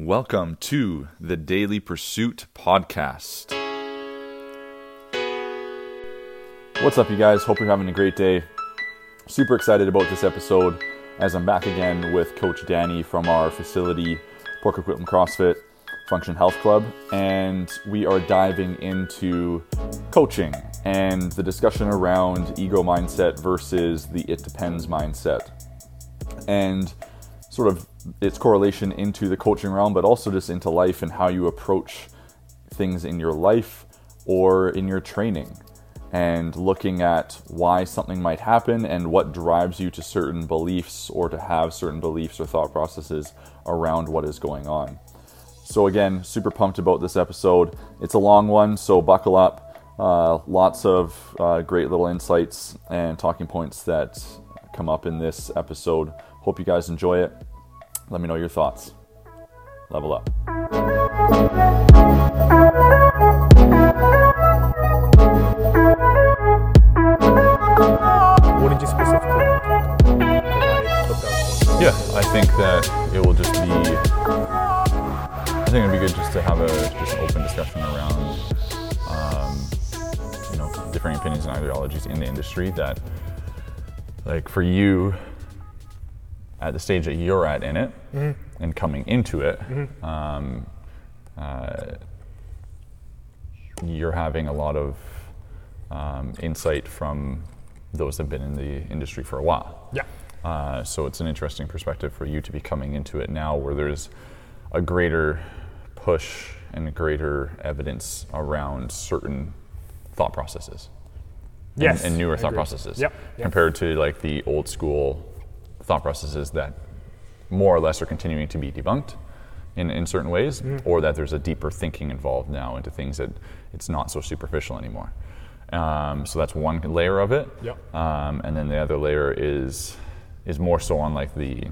Welcome to the Daily Pursuit Podcast. What's up, you guys? Hope you're having a great day. Super excited about this episode as I'm back again with Coach Danny from our facility, Port Coquitlam CrossFit Function Health Club, and we are diving into coaching and the discussion around ego mindset versus the it depends mindset. And sort of its correlation into the coaching realm, but also just into life and how you approach things in your life or in your training, and looking at why something might happen and what drives you to certain beliefs or to have certain beliefs or thought processes around what is going on. So, again, super pumped about this episode. It's a long one, so buckle up. Uh, lots of uh, great little insights and talking points that come up in this episode. Hope you guys enjoy it. Let me know your thoughts. Level up. What did you specifically want to talk about? 'Cause I clipped out some- Yeah, I think that it will just be. I think it'd be good just to have a just an open discussion around, um, you know, differing opinions and ideologies in the industry. That, like, for you, at the stage that you're at in it, and coming into it, um, uh, you're having a lot of um, insight from those that have been in the industry for a while. Yeah. Uh, so it's an interesting perspective for you to be coming into it now where there's a greater push and greater evidence around certain thought processes. and- Yes, And, newer I thought processes. Yep, yep. Compared to like the old school thought processes that more or less are continuing to be debunked in, in certain ways, Mm-hmm. or that there's a deeper thinking involved now into things that it's not so superficial anymore. Um, so that's one layer of it. Yep. Um, and then the other layer is is more so on like the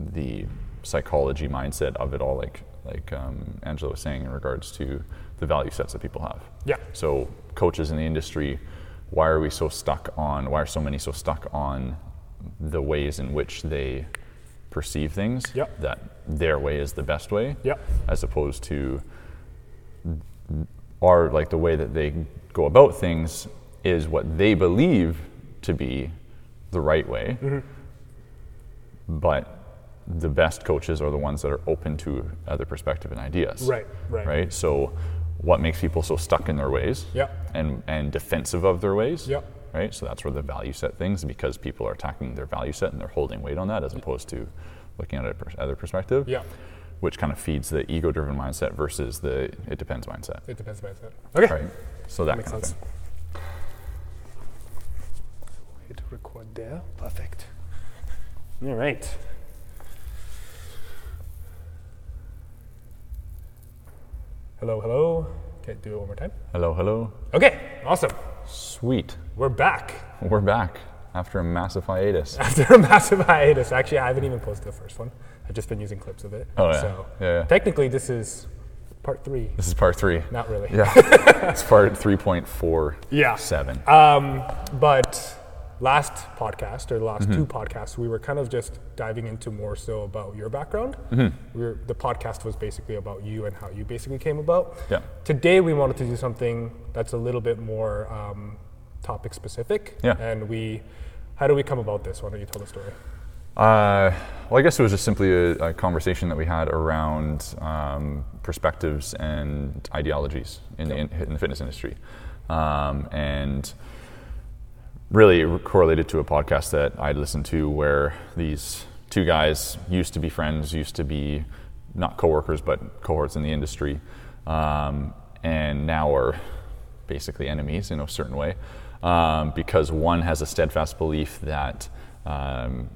the psychology mindset of it all, like like um, Angela was saying in regards to the value sets that people have. Yeah. So coaches in the industry, why are we so stuck on? Why are so many so stuck on the ways in which they perceive things? Yep. That their way is the best way. Yep. As opposed to are like the way that they go about things is what they believe to be the right way. Mm-hmm. But the best coaches are the ones that are open to other perspective and ideas. Right, right. Right. So what makes people so stuck in their ways Yep. and, and defensive of their ways? Yep. Right. So that's where the value set things because people are attacking their value set and they're holding weight on that as opposed to looking at it pers- other perspective. Yeah. Which kind of feeds the ego driven mindset versus the it depends mindset. It depends mindset. Okay. Right. So that, Makes kind sense. of thing. Hit record there. Perfect. All right. Hello, hello. Okay, do it one more time. Hello, hello. Okay, awesome. Sweet. We're back We're back after a massive hiatus. after a massive hiatus. Actually, I haven't even posted the first one. I've just been using clips of it. Oh, yeah. So Yeah, yeah. technically, this is part three. This is part three. Not really. Yeah. it's part 3.47. Yeah. Um, but last podcast or the last two podcasts, we were kind of just diving into more so about your background. We were, the podcast was basically about you and how you basically came about. Yeah. Today we wanted to do something that's a little bit more um, topic specific. Yeah. And we, how do we come about this? Why don't you tell the story? Uh, well, I guess it was just simply a, a conversation that we had around um, perspectives and ideologies in, the, in, in the fitness industry. Um, and really correlated to a podcast that I'd listened to where these two guys used to be friends, used to be not coworkers, but cohorts in the industry, um, and now are basically enemies in a certain way um, because one has a steadfast belief that um,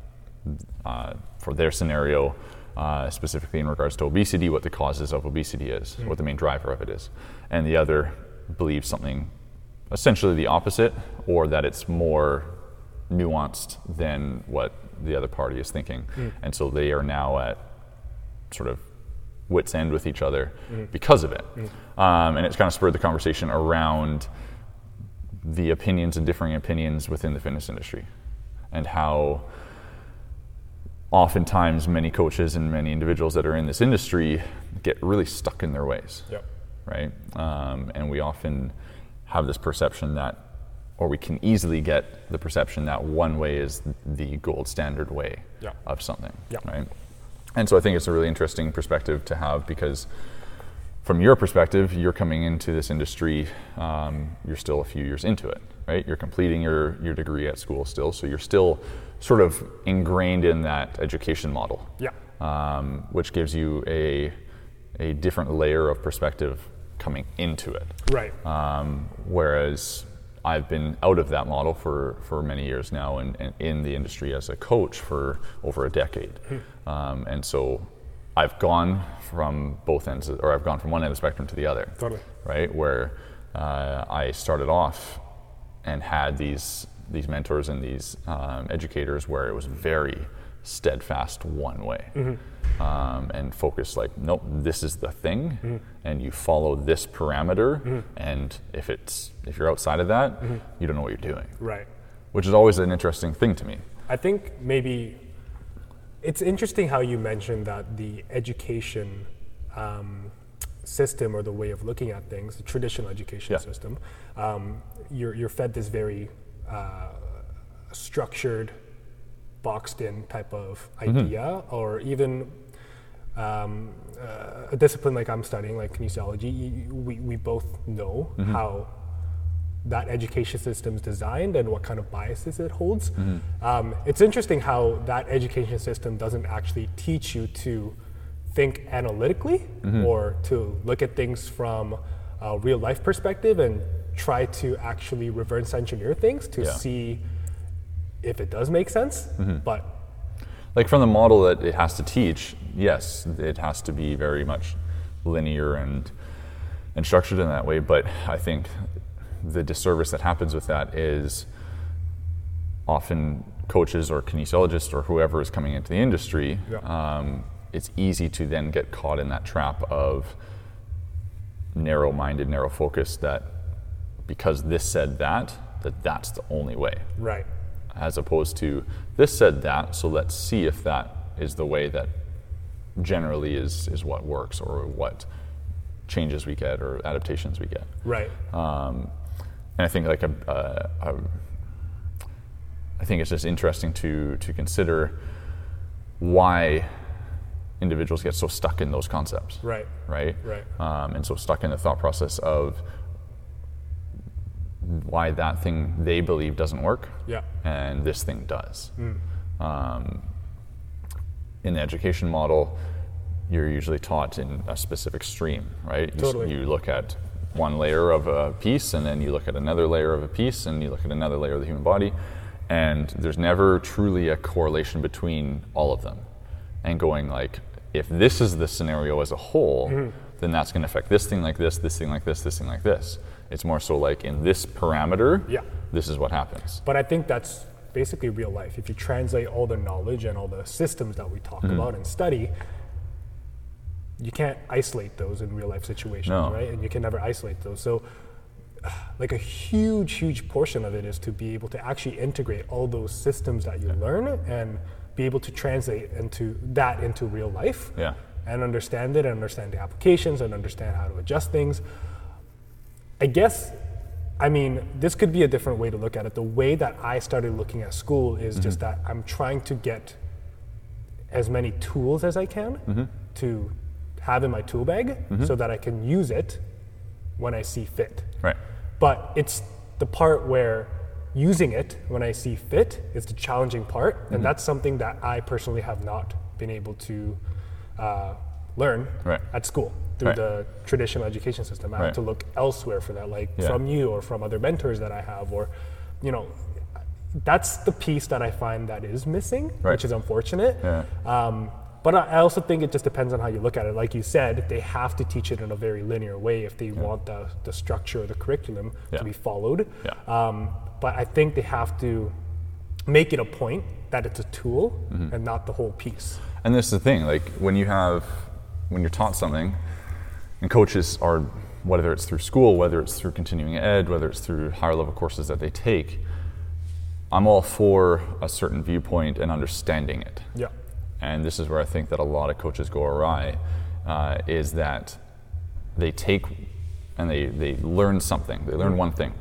uh, for their scenario, uh, specifically in regards to obesity, what the causes of obesity is, what the main driver of it is, and the other believes something essentially the opposite, or that it's more nuanced than what the other party is thinking, and so they are now at sort of wits end with each other because of it, um, and it's kind of spurred the conversation around the opinions and differing opinions within the fitness industry, and how oftentimes many coaches and many individuals that are in this industry get really stuck in their ways. Yep. right? Um, and we often have this perception that or we can easily get the perception that one way is the gold standard way Yeah. of something Yeah. right and so i think it's a really interesting perspective to have because from your perspective, you're coming into this industry, um, you're still a few years into it, right? You're completing your, your degree at school still, so you're still sort of ingrained in that education model, Yeah. um, which gives you a, a different layer of perspective coming into it. Right. Um, whereas I've been out of that model for, for many years now and, and in the industry as a coach for over a decade. Um, and so I've gone from both ends, or I've gone from one end of the spectrum to the other. Totally. Right? Where uh, I started off and had these, these mentors and these um, educators where it was very steadfast one way um, and focus like nope this is the thing and you follow this parameter and if it's if you're outside of that you don't know what you're doing. Right. which is always an interesting thing to me. I think maybe it's interesting how you mentioned that the education um, system or the way of looking at things, the traditional education Yeah. system, um, you're, you're fed this very uh, structured, boxed in type of idea, or even um, uh, a discipline like I'm studying, like kinesiology, we, we both know how that education system is designed and what kind of biases it holds. Um, it's interesting how that education system doesn't actually teach you to think analytically or to look at things from a real life perspective and try to actually reverse engineer things to Yeah. see if it does make sense. But like from the model that it has to teach yes it has to be very much linear and and structured in that way but i think the disservice that happens with that is often coaches or kinesiologists or whoever is coming into the industry Yeah. um, it's easy to then get caught in that trap of narrow-minded narrow-focused. that because this said that that that's the only way right, as opposed to this said that, so let's see if that is the way that generally is, is what works or what changes we get or adaptations we get. right, Um, and I think like a, a, a, I think it's just interesting to to consider why individuals get so stuck in those concepts right, right? Right. Um, and so stuck in the thought process of why that thing they believe doesn't work, Yeah. and this thing does. Um, in the education model, you're usually taught in a specific stream, right? You, you look at one layer of a piece, and then you look at another layer of a piece, and you look at another layer of the human body, and there's never truly a correlation between all of them. And going like, if this is the scenario as a whole, Mm-hmm. then that's going to affect this thing like this, this thing like this, this thing like this. It's more so like in this parameter, Yeah. this is what happens. But I think that's basically real life. If you translate all the knowledge and all the systems that we talk mm-hmm. about and study, you can't isolate those in real life situations, No. right? And you can never isolate those. So, like a huge, huge portion of it is to be able to actually integrate all those systems that you learn and be able to translate into that into real life Yeah. and understand it and understand the applications and understand how to adjust things. I guess, I mean, this could be a different way to look at it. The way that I started looking at school is just that I'm trying to get as many tools as I can to have in my tool bag so that I can use it when I see fit. Right. But it's the part where using it when I see fit is the challenging part, Mm-hmm. and that's something that I personally have not been able to uh, learn Right. at school through Right. the traditional education system. I Right. have to look elsewhere for that, like Yeah. from you or from other mentors that I have, or you know, that's the piece that I find that is missing, which is unfortunate. Yeah. Um, but I also think it just depends on how you look at it. Like you said, they have to teach it in a very linear way if they want the, the structure of the curriculum Yeah. to be followed. Yeah. Um, but I think they have to make it a point that it's a tool Mm-hmm. and not the whole piece. And this is the thing, like when you have, when you're taught something, and coaches are, whether it's through school, whether it's through continuing ed, whether it's through higher level courses that they take, I'm all for a certain viewpoint and understanding it. Yeah. and this is where I think that a lot of coaches go awry, uh, is that they take and they, they learn something. They learn one thing,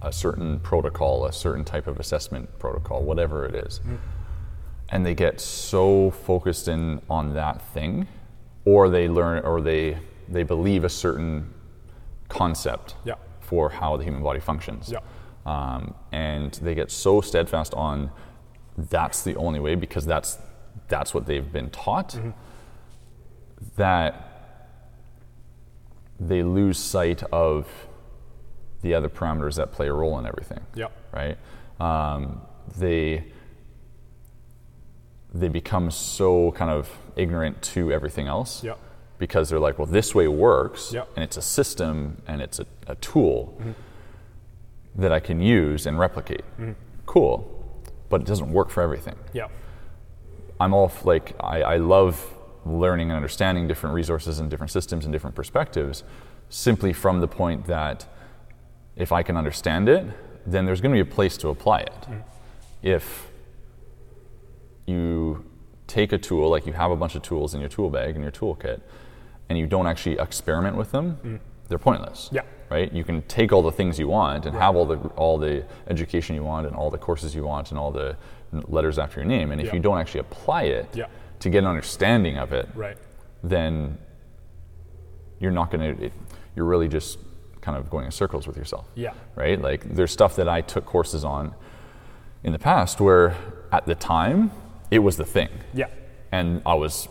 a certain protocol, a certain type of assessment protocol, whatever it is. And they get so focused in on that thing, or they learn, or they they believe a certain concept Yeah. for how the human body functions. Yeah. Um, and they get so steadfast on that's the only way because that's that's what they've been taught Mm-hmm. that they lose sight of the other parameters that play a role in everything Yeah. right um, they they become so kind of ignorant to everything else Yeah. because they're like well this way works Yeah. and it's a system and it's a, a tool mm-hmm. that i can use and replicate mm-hmm. cool but it doesn't work for everything Yeah. I'm all like I, I love learning and understanding different resources and different systems and different perspectives simply from the point that if I can understand it, then there's going to be a place to apply it. Mm-hmm. If you take a tool, like you have a bunch of tools in your tool bag in your toolkit, and you don't actually experiment with them, mm. they're pointless. Yeah. Right? You can take all the things you want and have all the all the education you want and all the courses you want and all the letters after your name, and if Yeah. you don't actually apply it Yeah. to get an understanding of it, Right. then you're not going to. You're really just kind of going in circles with yourself Yeah. right? Like there's stuff that I took courses on in the past where at the time it was the thing. Yeah. And I was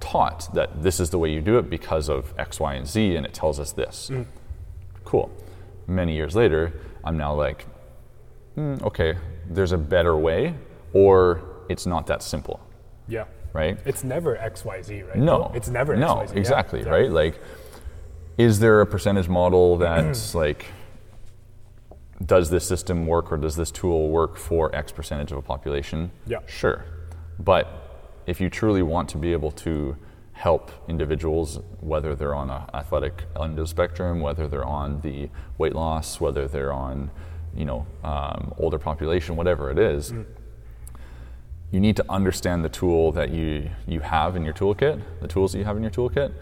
taught that this is the way you do it because of X, Y, and Z, and it tells us this. Cool. Many years later, I'm now like, "Hmm, okay, there's a better way, or it's not that simple, Yeah. right? It's never X Y Z, right? No, It's never no, XYZ. Yeah. exactly, Yeah. right? Like, is there a percentage model that's like, does this system work or does this tool work for X percentage of a population? Yeah. Sure, but if you truly want to be able to help individuals, whether they're on an athletic end of the spectrum, whether they're on the weight loss, whether they're on, you know, um, older population, whatever it is, you need to understand the tool that you, you have in your toolkit, the tools that you have in your toolkit,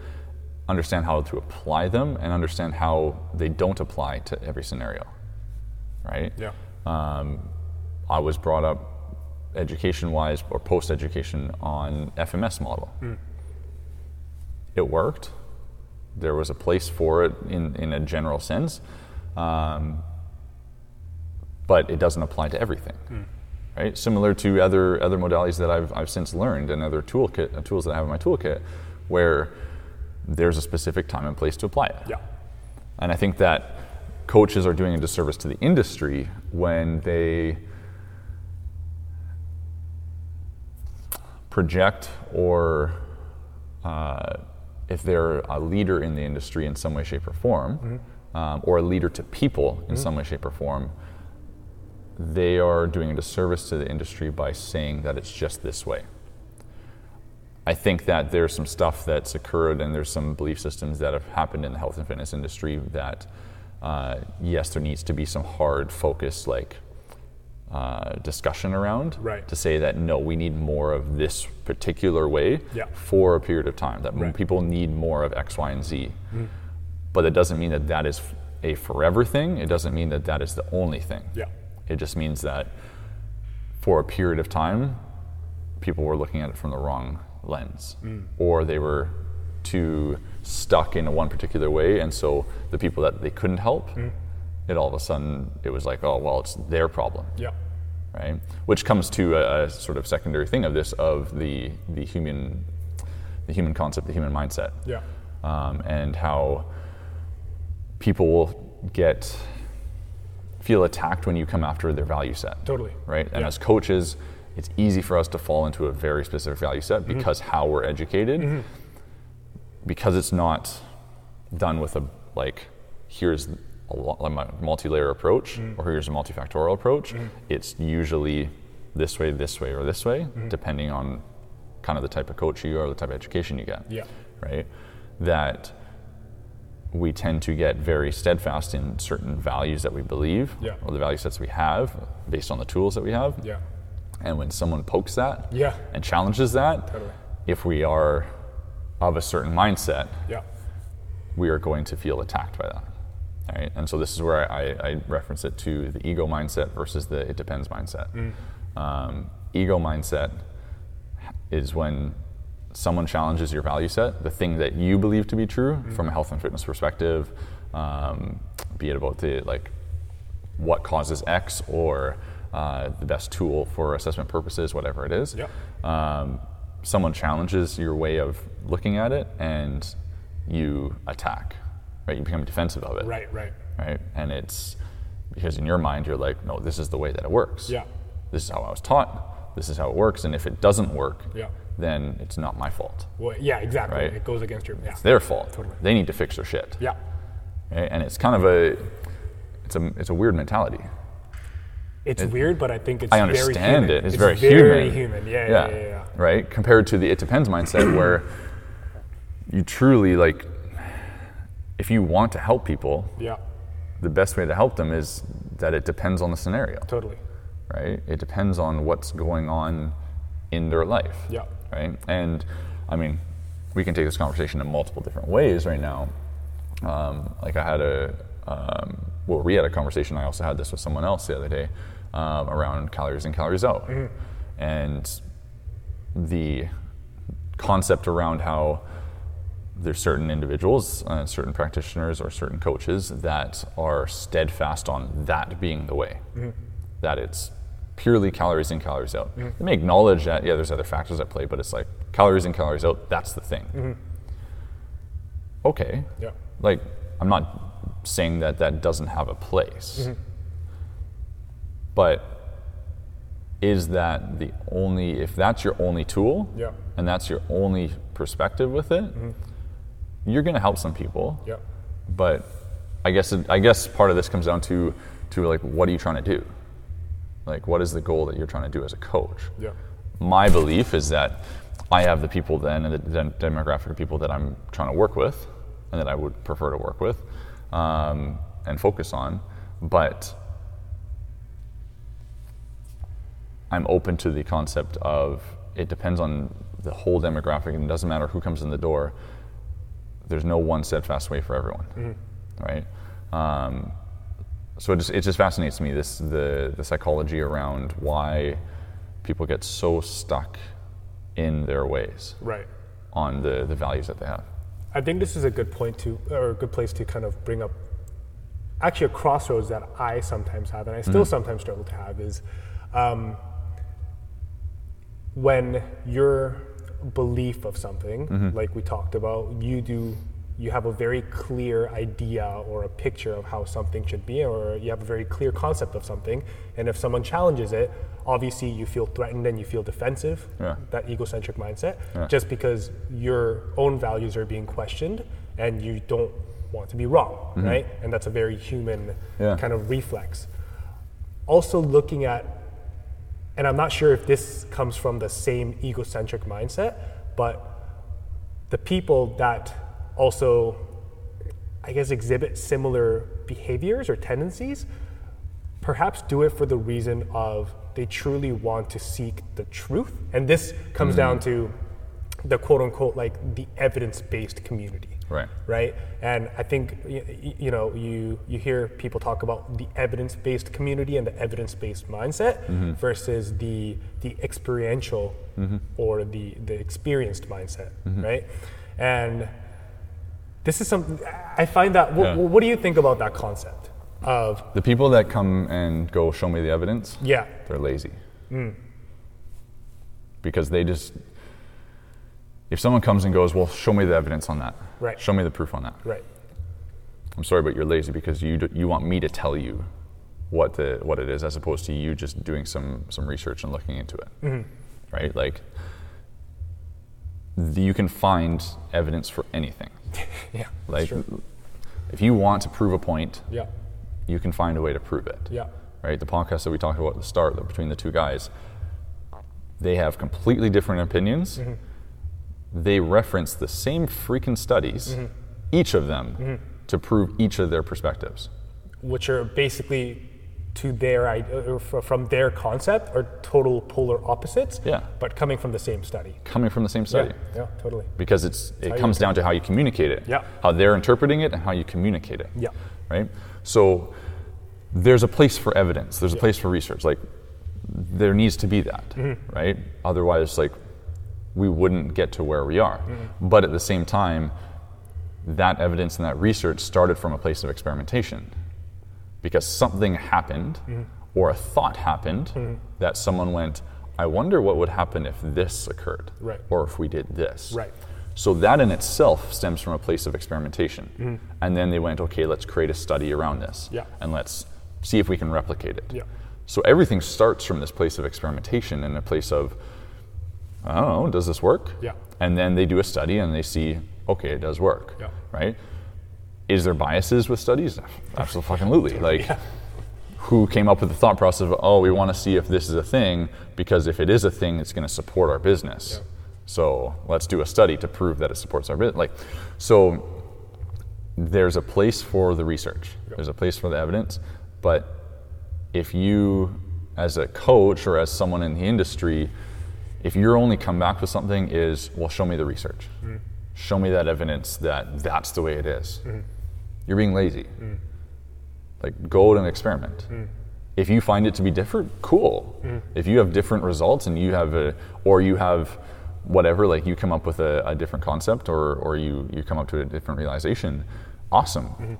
understand how to apply them, and understand how they don't apply to every scenario. Right? Yeah. Um, I was brought up education wise or post education on FMS model. It worked. There was a place for it in, in a general sense. Um, but it doesn't apply to everything. Right? Similar to other other modalities that I've, I've since learned and other toolkit uh, tools that I have in my toolkit where there's a specific time and place to apply it. Yeah. And I think that coaches are doing a disservice to the industry when they project or uh, if they're a leader in the industry in some way, shape, or form, um, or a leader to people in some way, shape, or form, they are doing a disservice to the industry by saying that it's just this way. I think that there's some stuff that's occurred and there's some belief systems that have happened in the health and fitness industry that, uh, yes, there needs to be some hard focus, like uh, discussion around Right. to say that no, we need more of this particular way Yeah. for a period of time. That Right. people need more of X, Y, and Z. Mm-hmm. But it doesn't mean that that is a forever thing. It doesn't mean that that is the only thing. Yeah. It just means that for a period of time, people were looking at it from the wrong lens, mm. or they were too stuck in one particular way, and so the people that they couldn't help, mm. It all of a sudden it was like, oh well, it's their problem, Yeah. right? Which comes to a, a sort of secondary thing of this of the the human the human concept, the human mindset Yeah. um, and how people will get feel attacked when you come after their value set Totally. right and Yeah. as coaches it's easy for us to fall into a very specific value set Mm-hmm. because how we're educated because it's not done with a like here's a lo- like a multi-layer approach Mm-hmm. or here's a multifactorial approach it's usually this way this way or this way Mm-hmm. depending on kind of the type of coach you are the type of education you get Yeah. right that we tend to get very steadfast in certain values that we believe Yeah. or the value sets we have based on the tools that we have Yeah. And when someone pokes that Yeah. and challenges that, Totally. if we are of a certain mindset, Yeah. we are going to feel attacked by that. Right? And so this is where I, I reference it to the ego mindset versus the it depends mindset. Um, ego mindset is when someone challenges your value set, the thing that you believe to be true from a health and fitness perspective, um, be it about the like what causes X or uh, the best tool for assessment purposes, whatever it is. Yep. Um, someone challenges your way of looking at it, and you attack. Right, you become defensive of it Right. Right. right? And it's because in your mind you're like, no, this is the way that it works. Yeah. This is how I was taught. This is how it works. And if it doesn't work, Yeah. then it's not my fault. Well, yeah. Exactly. Right. It goes against your. Yeah. It's their fault. Totally. They need to fix their shit. Yeah. Right? And it's kind of a, it's a, it's a weird mentality. It's weird, but I think it's I very understand human. it. It's, very, very human. human. Yeah, yeah, yeah, yeah. Right. Compared to the it depends mindset, where you truly like, if you want to help people, Yeah, the best way to help them is that it depends on the scenario. totally. right? It depends on what's going on in their life. Yeah. Right. And I mean, we can take this conversation in multiple different ways right now. Um, like I had a, um, well, we had a conversation. I also had this with someone else the other day um, around calories in, calories out, and the concept around how there's certain individuals, uh, certain practitioners, or certain coaches that are steadfast on that being the way. Mm-hmm. That it's purely calories in, calories out. Mm-hmm. They may acknowledge that, yeah, there's other factors at play, but it's like calories in, calories out, that's the thing. Mm-hmm. Okay. Yeah. Like, I'm not saying that that doesn't have a place. But is that the only, if that's your only tool, Yeah. and that's your only perspective with it, you're going to help some people. Yeah. But I guess it, I guess part of this comes down to to like what are you trying to do? Like what is the goal that you're trying to do as a coach? Yeah. My belief is that I have the people then and the dem- demographic of people that I'm trying to work with and that I would prefer to work with um, and focus on, but I'm open to the concept of it depends on the whole demographic and it doesn't matter who comes in the door. There's no one steadfast way for everyone, right? Um, so it just, it just fascinates me this the the psychology around why people get so stuck in their ways Right. on the the values that they have. I think this is a good point to, or a good place to kind of bring up actually a crossroads that I sometimes have, and I still sometimes struggle to have, is um, when your belief of something, mm-hmm. like we talked about, you do, you have a very clear idea or a picture of how something should be, or you have a very clear concept of something, and if someone challenges it, obviously you feel threatened and you feel defensive, Yeah. that egocentric mindset, just because your own values are being questioned and you don't want to be wrong, mm-hmm. right? And that's a very human Yeah. kind of reflex. Also, looking at, and I'm not sure if this comes from the same egocentric mindset, but the people that also, I guess, exhibit similar behaviors or tendencies perhaps do it for the reason of they truly want to seek the truth. And this comes mm-hmm. down to the quote unquote like the evidence based community. Right. Right. And I think, y- y- you know, you, you hear people talk about the evidence based community and the evidence based mindset mm-hmm. versus the, the experiential mm-hmm. or the, the experienced mindset. Mm-hmm. Right. And this is something I find that, wh- Yeah. what do you think about that concept of, The people that come and go show me the evidence, yeah, they're lazy. Mm. Because they just, if someone comes and goes, well, show me the evidence on that. Right. Show me the proof on that. right. I'm sorry, but you're lazy because you d- you want me to tell you what the what it is, as opposed to you just doing some some research and looking into it. Right? Like, the, you can find evidence for anything. Yeah. Like, if you want to prove a point, yeah. you can find a way to prove it. Yeah. Right? The podcast that we talked about at the start, between the two guys, they have completely different opinions. Mm-hmm. They reference the same freaking studies, Mm-hmm. each of them, to prove each of their perspectives. Which are basically to their fr- from their concept are total polar opposites. Yeah. But coming from the same study. coming from the same study. Yeah, yeah, totally. because it's it comes down to how you communicate it, Yeah. how they're interpreting it, and how you communicate it. Yeah. Right. So there's a place for evidence. There's a place for research. Like there needs to be that, Mm-hmm. right? Otherwise, like we wouldn't get to where we are. Mm-hmm. But at the same time, that evidence and that research started from a place of experimentation because something happened Mm-hmm. or a thought happened that someone went, I wonder what would happen if this occurred Right. or if we did this. Right. So that in itself stems from a place of experimentation. And then they went, okay, let's create a study around this. Mm-hmm. Yeah. And let's see if we can replicate it. Yeah. So everything starts from this place of experimentation and a place of, I don't know, does this work? Yeah. And then they do a study and they see, okay, it does work. Yeah. Right? Is there biases with studies? Absolutely. Like, who came up with the thought process of, oh, we want to see if this is a thing because if it is a thing, it's going to support our business. Yeah. So let's do a study to prove that it supports our business. Like, so there's a place for the research. There's a place for the evidence, but if you, as a coach or as someone in the industry, if your only come back with something is, well, show me the research, mm-hmm. show me that evidence that that's the way it is. Mm-hmm. You're being lazy. Mm-hmm. Like, go out and experiment. If you find it to be different, cool. If you have different results and you have a, or you have whatever, like you come up with a, a different concept or, or you, you come up to a different realization, awesome.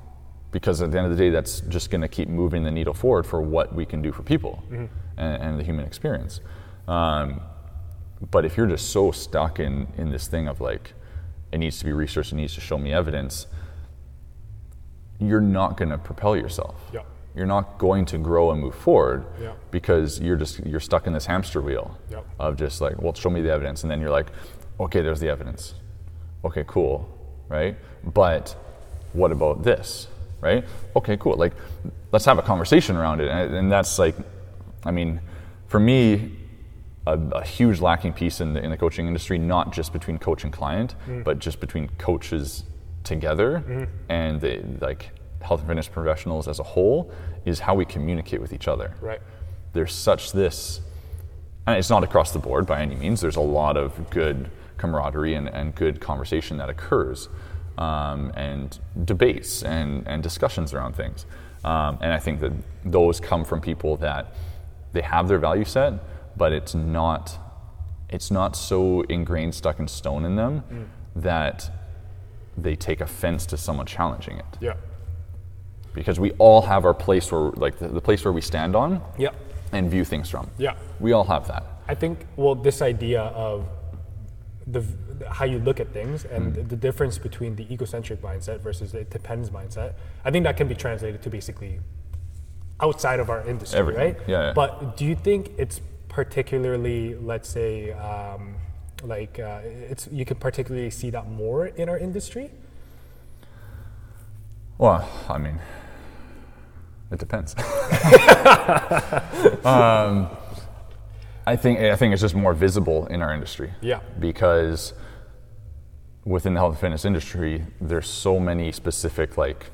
Because at the end of the day, that's just going to keep moving the needle forward for what we can do for people and, and the human experience. Um, but if you're just so stuck in, in this thing of like, it needs to be researched, it needs to show me evidence, you're not going to propel yourself. Yeah. You're not going to grow and move forward Yeah. because you're just you're stuck in this hamster wheel Yeah. of just like, well, show me the evidence, and then you're like, okay, there's the evidence. Okay, cool, right? But what about this, right? Okay, cool. Like, let's have a conversation around it, and, and that's like, I mean, for me, a, a huge lacking piece in the, in the coaching industry, not just between coach and client, but just between coaches together and the like health and fitness professionals as a whole, is how we communicate with each other. Right. There's such this, and it's not across the board by any means. There's a lot of good camaraderie and, and good conversation that occurs, um, and debates and, and discussions around things. Um, and I think that those come from people that they have their value set, but it's not it's not so ingrained, stuck in stone in them that they take offense to someone challenging it. Yeah. Because we all have our place where, like, the, the place where we stand on Yeah. and view things from. Yeah. We all have that. I think well, this idea of the how you look at things and Mm. the difference between the egocentric mindset versus the it depends mindset. I think that can be translated to basically outside of our industry, Everything. right? Yeah, yeah. But do you think it's particularly, let's say, um, like uh, it's you can particularly see that more in our industry? Well, I mean, it depends. um, I think I think it's just more visible in our industry. Yeah. Because within the health and fitness industry, there's so many specific like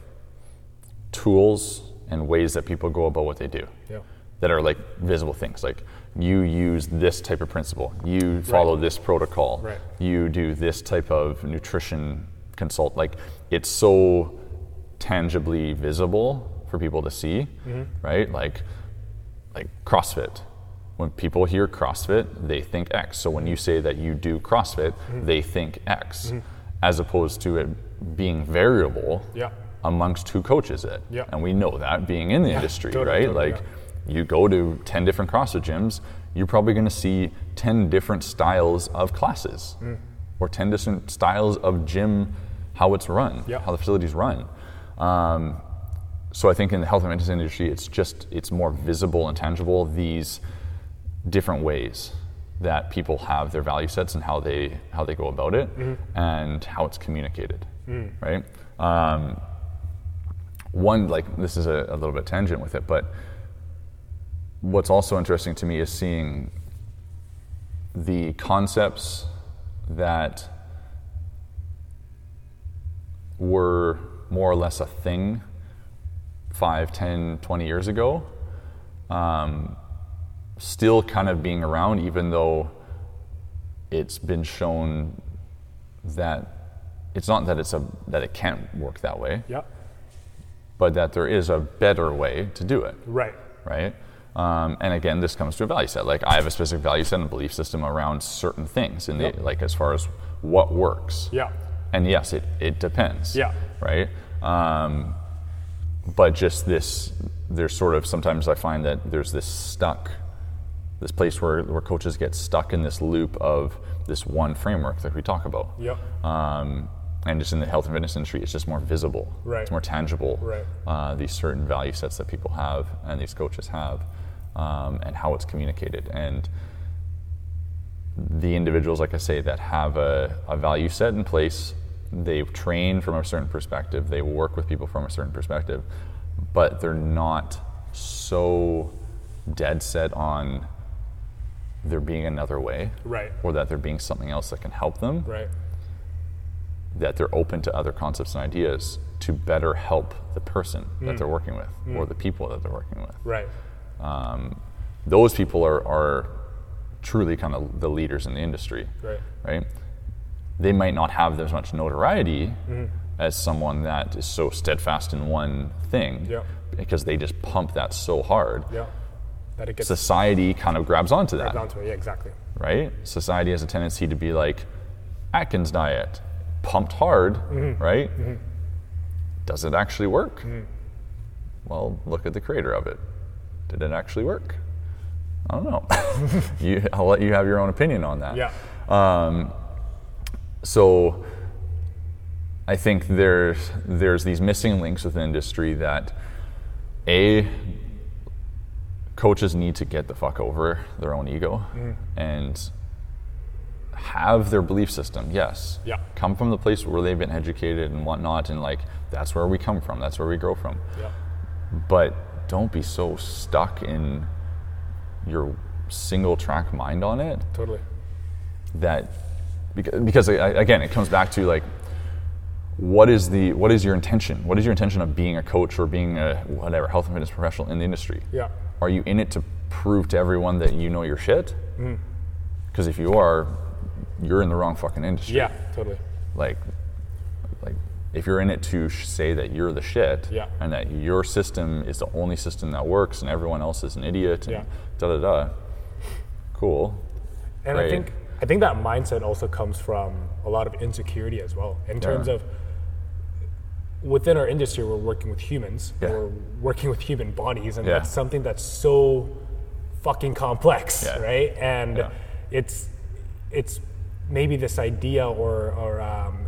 tools and ways that people go about what they do. Yeah. That are like visible things. Like you use this type of principle. You follow this protocol. Right. You do this type of nutrition consult. Like it's so tangibly visible for people to see, mm-hmm. right? Like like CrossFit. When people hear CrossFit, they think X. So when you say that you do CrossFit, mm-hmm. they think X, mm-hmm. as opposed to it being variable Yeah. amongst who coaches it. Yeah. And we know that being in the industry, totally, right? totally, like you go to 10 different CrossFit gyms, you're probably going to see 10 different styles of classes Mm. or 10 different styles of gym, how it's run, Yeah. how the facilities run. Um, so I think in the health and fitness industry, it's just it's more visible and tangible these different ways that people have their value sets and how they how they go about it and how it's communicated, right? Um, one like this is a, a little bit tangent with it, but what's also interesting to me is seeing the concepts that were more or less a thing 5 10 20 years ago um, still kind of being around, even though it's been shown that it's not that it's a that it can't work that way, Yeah. but that there is a better way to do it, Right. right? Um, and again, this comes to a value set. Like I have a specific value set and belief system around certain things, in the, Yep. like as far as what works. Yeah. And yes, it, it depends. Yeah. Right. Um, but just this, there's sort of sometimes I find that there's this stuck, this place where, where coaches get stuck in this loop of this one framework that we talk about. Yep. Um, and just in the health and fitness industry, it's just more visible. Right. It's more tangible. Right. Uh, these certain value sets that people have and these coaches have, um, and how it's communicated. And the individuals, like I say, that have a, a value set in place, they train from a certain perspective, they work with people from a certain perspective, but they're not so dead set on there being another way Right. or that there being something else that can help them Right. that they're open to other concepts and ideas to better help the person that they're working with or the people that they're working with. Right. Um, those people are, are truly kind of the leaders in the industry, Right. right? They might not have as much notoriety mm-hmm. as someone that is so steadfast in one thing Yeah. because they just pump that so hard. Yeah. That it gets Society kind of grabs onto that down to it. Yeah. Exactly. right? Society has a tendency to be like Atkins diet, pumped hard, mm-hmm. right? Mm-hmm. Does it actually work? Well, look at the creator of it. Did it actually work? I don't know. you, I'll let you have your own opinion on that. Yeah. Um, so I think there's there's these missing links within industry that a coaches need to get the fuck over their own ego and have their belief system. Yes. Yeah. Come from the place where they've been educated and whatnot, and like that's where we come from. That's where we grow from. Yeah. But don't be so stuck in your single track mind on it Totally. that because, because again it comes back to like what is the what is your intention what is your intention of being a coach or being a whatever health and fitness professional in the industry Yeah. are you in it to prove to everyone that you know your shit mm. because if you are you're in the wrong fucking industry Yeah. Totally. like if you're in it to sh- say that you're the shit Yeah. and that your system is the only system that works and everyone else is an idiot and Yeah. da da da cool And I think I think that mindset also comes from a lot of insecurity as well. In terms Yeah. of within our industry, we're working with humans. Yeah. We're working with human bodies, and that's something that's so fucking complex, right? And it's it's maybe this idea or or um,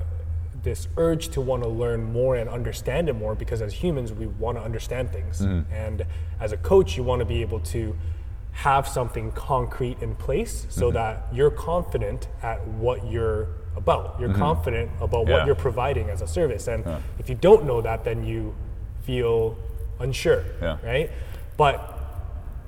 this urge to want to learn more and understand it more because as humans we want to understand things Mm-hmm. and as a coach you want to be able to have something concrete in place so Mm-hmm. that you're confident at what you're about you're confident about Mm-hmm. Yeah. what you're providing as a service and if you don't know that then you feel unsure Yeah. right but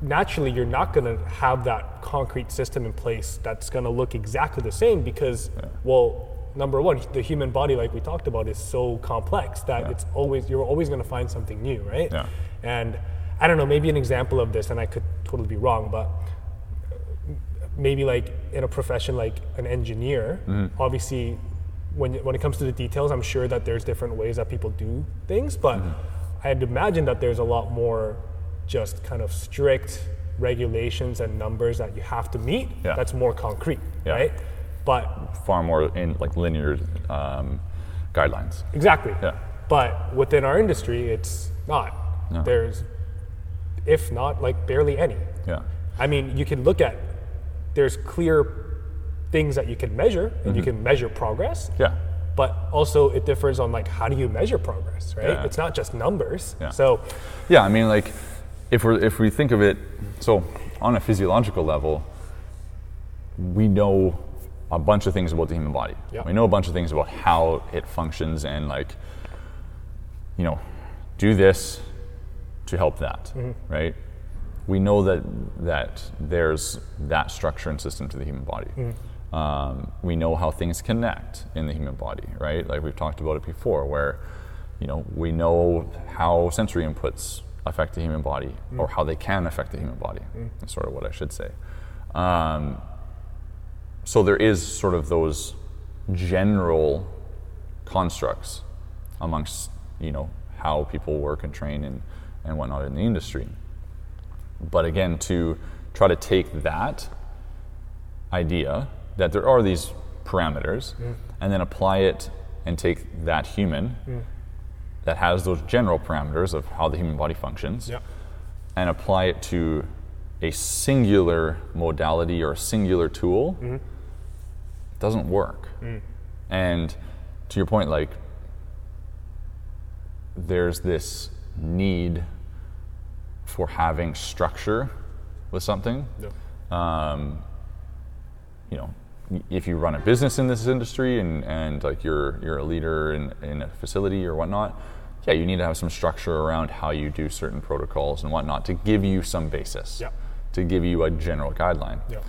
naturally you're not going to have that concrete system in place that's going to look exactly the same because well number one the human body like we talked about is so complex that Yeah. it's always you're always going to find something new right Yeah. and i don't know maybe an example of this and i could totally be wrong but maybe like in a profession like an engineer Mm-hmm. obviously when, when it comes to the details i'm sure that there's different ways that people do things but Mm-hmm. i'd imagine that there's a lot more just kind of strict regulations and numbers that you have to meet Yeah. that's more concrete Yeah. right but far more in like linear um, guidelines. exactly Yeah. but within our industry it's not No. there's if not like barely any Yeah. I mean, you can look at there's clear things that you can measure and you can measure progress. Mm-hmm. Yeah. But also it differs on like how do you measure progress, right? Yeah. It's not just numbers. Yeah. So Yeah, I mean, like, if we if we think of it, so on a physiological level, we know a bunch of things about the human body. Yeah. We know a bunch of things about how it functions and like, you know, do this to help that, right? We know that that there's that structure and system to the human body. Um, we know how things connect in the human body, right? Like we've talked about it before, where you know we know how sensory inputs affect the human body or how they can affect the human body. That's sort of what I should say. Um, so there is sort of those general constructs amongst you know how people work and train and, and whatnot in the industry. But again, to try to take that idea that there are these parameters and then apply it and take that human that has those general parameters of how the human body functions Yeah. and apply it to a singular modality or a singular tool mm-hmm. Doesn't work. And to your point, like there's this need for having structure with something. Um, you know, if you run a business in this industry and, and like you're you're a leader in, in a facility or whatnot, yeah, you need to have some structure around how you do certain protocols and whatnot to give you some basis, Yeah. to give you a general guideline. Yeah.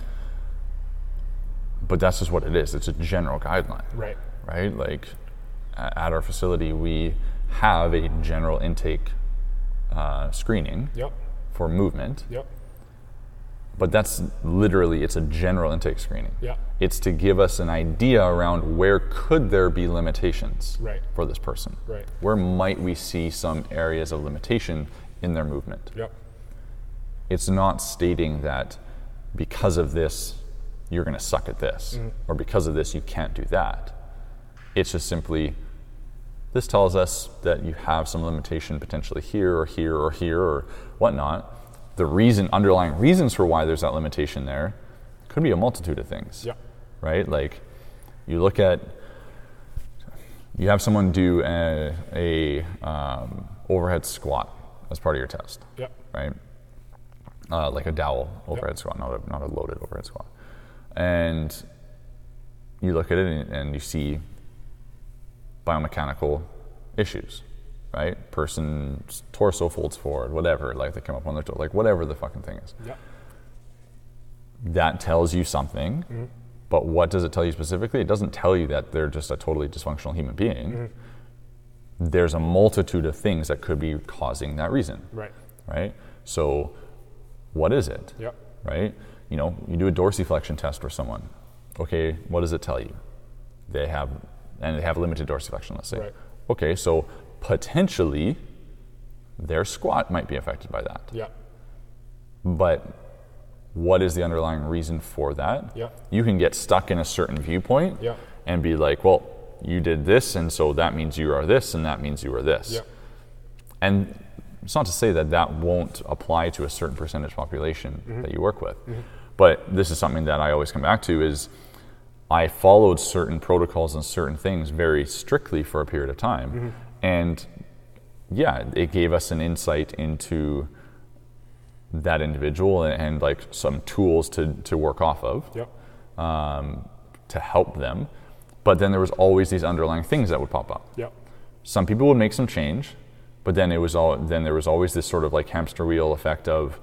But that's just what it is. It's a general guideline Right. right? Like at our facility, we have a general intake uh, screening Yep. for movement, Yep. but that's literally it's a general intake screening. Yeah. It's to give us an idea around where could there be limitations Right. for this person. Right. Where might we see some areas of limitation in their movement? Yep. it's not stating that because of this you're going to suck at this Mm-hmm. or because of this you can't do that it's just simply this tells us that you have some limitation potentially here or here or here or whatnot the reason underlying reasons for why there's that limitation there could be a multitude of things Yep. right like you look at you have someone do a, a um, overhead squat as part of your test Yep. right? Uh, like a dowel overhead squat, not a, not a loaded overhead squat. And you look at it and, you see biomechanical issues, right? Person's torso folds forward, whatever, like they come up on their toe, like whatever the fucking thing is. Yep. That tells you something, mm-hmm. but what does it tell you specifically? It doesn't tell you that they're just a totally dysfunctional human being. Mm-hmm. There's a multitude of things that could be causing that reason Right. right? So, what is it? Yep. Right? You know, you do a dorsiflexion test for someone. Okay, what does it tell you? They have, and they have limited dorsiflexion, let's say. Right. Okay, so potentially their squat might be affected by that. Yep. But what is the underlying reason for that? Yeah. You can get stuck in a certain viewpoint Yeah. and be like, well, you did this, and so that means you are this, and that means you are this. Yep. And it's not to say that that won't apply to a certain percentage population mm-hmm. that you work with. Mm-hmm. But this is something that I always come back to is I followed certain protocols and certain things very strictly for a period of time. And yeah, it gave us an insight into that individual and, and like some tools to, to work off of Yep. um, to help them. But then there was always these underlying things that would pop up Yep. some people would make some change, but then it was all then there was always this sort of like hamster wheel effect of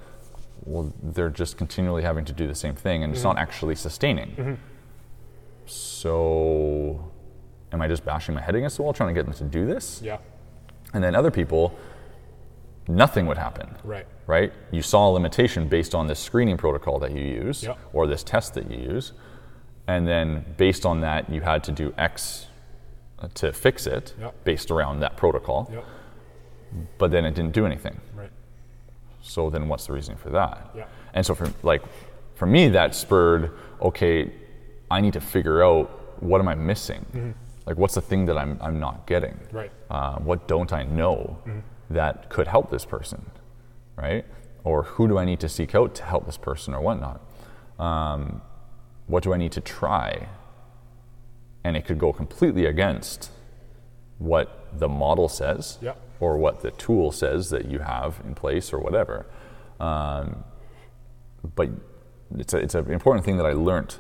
well they're just continually having to do the same thing and it's not actually sustaining. So am I just bashing my head against the wall trying to get them to do this? Yeah. And then other people nothing would happen. Right. Right? You saw a limitation based on this screening protocol that you use Yep. or this test that you use. And then based on that you had to do X uh, to fix it Yep. based around that protocol Yep. but then it didn't do anything. So then what's the reason for that? Yeah. And so for like for me that spurred okay, I need to figure out what am I missing? Like what's the thing that I'm I'm not getting? Mm-hmm. Right. Uh, what don't I know Mm-hmm. that could help this person? Right? Or who do I need to seek out to help this person or whatnot? Um, what do I need to try? And it could go completely against what the model says Yeah. Or what the tool says that you have in place or whatever. Um, but it's, a, it's an important thing that I learned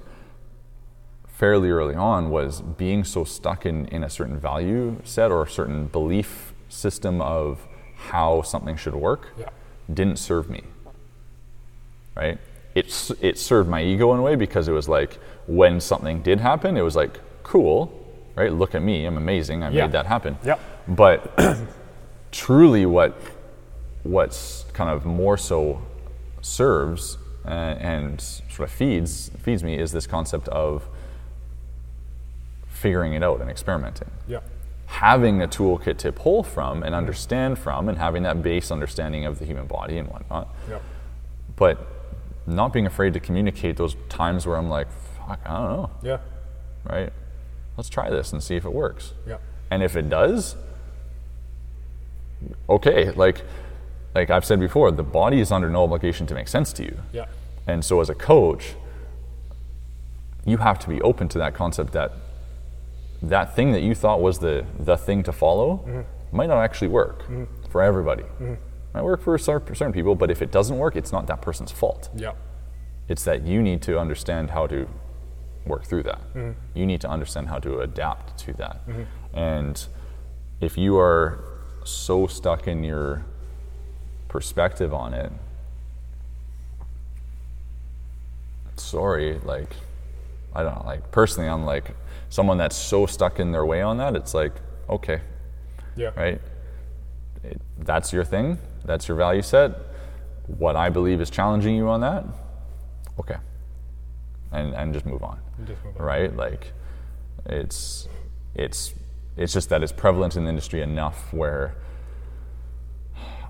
fairly early on was being so stuck in, in a certain value set or a certain belief system of how something should work Yeah. didn't serve me. Right? It, it served my ego in a way because it was like when something did happen, it was like, cool, right? Look at me, I'm amazing, I Yeah. made that happen. Yep. But truly, what what's kind of more so serves uh, and sort of feeds feeds me is this concept of figuring it out and experimenting. Yeah. Having a toolkit to pull from and understand from, and having that base understanding of the human body and whatnot. Yeah. But not being afraid to communicate those times where I'm like, fuck, I don't know, Yeah. right? Let's try this and see if it works. Yeah. And if it does, okay, like like I've said before, the body is under no obligation to make sense to you. Yeah. And so as a coach, you have to be open to that concept that that thing that you thought was the the thing to follow mm-hmm. might not actually work mm-hmm. for everybody. Mm-hmm. Might work for certain people, but if it doesn't work, it's not that person's fault. Yeah. It's that you need to understand how to work through that. You need to understand how to adapt to that. And if you are so stuck in your perspective on it, sorry, like, I don't know, like, personally, I'm like, someone that's so stuck in their way on that, it's like, okay, Yeah. right? It, that's your thing. That's your value set. What I believe is challenging you on that, okay, and and just move on, Just move on. right? Like, it's it's it's just that it's prevalent in the industry enough where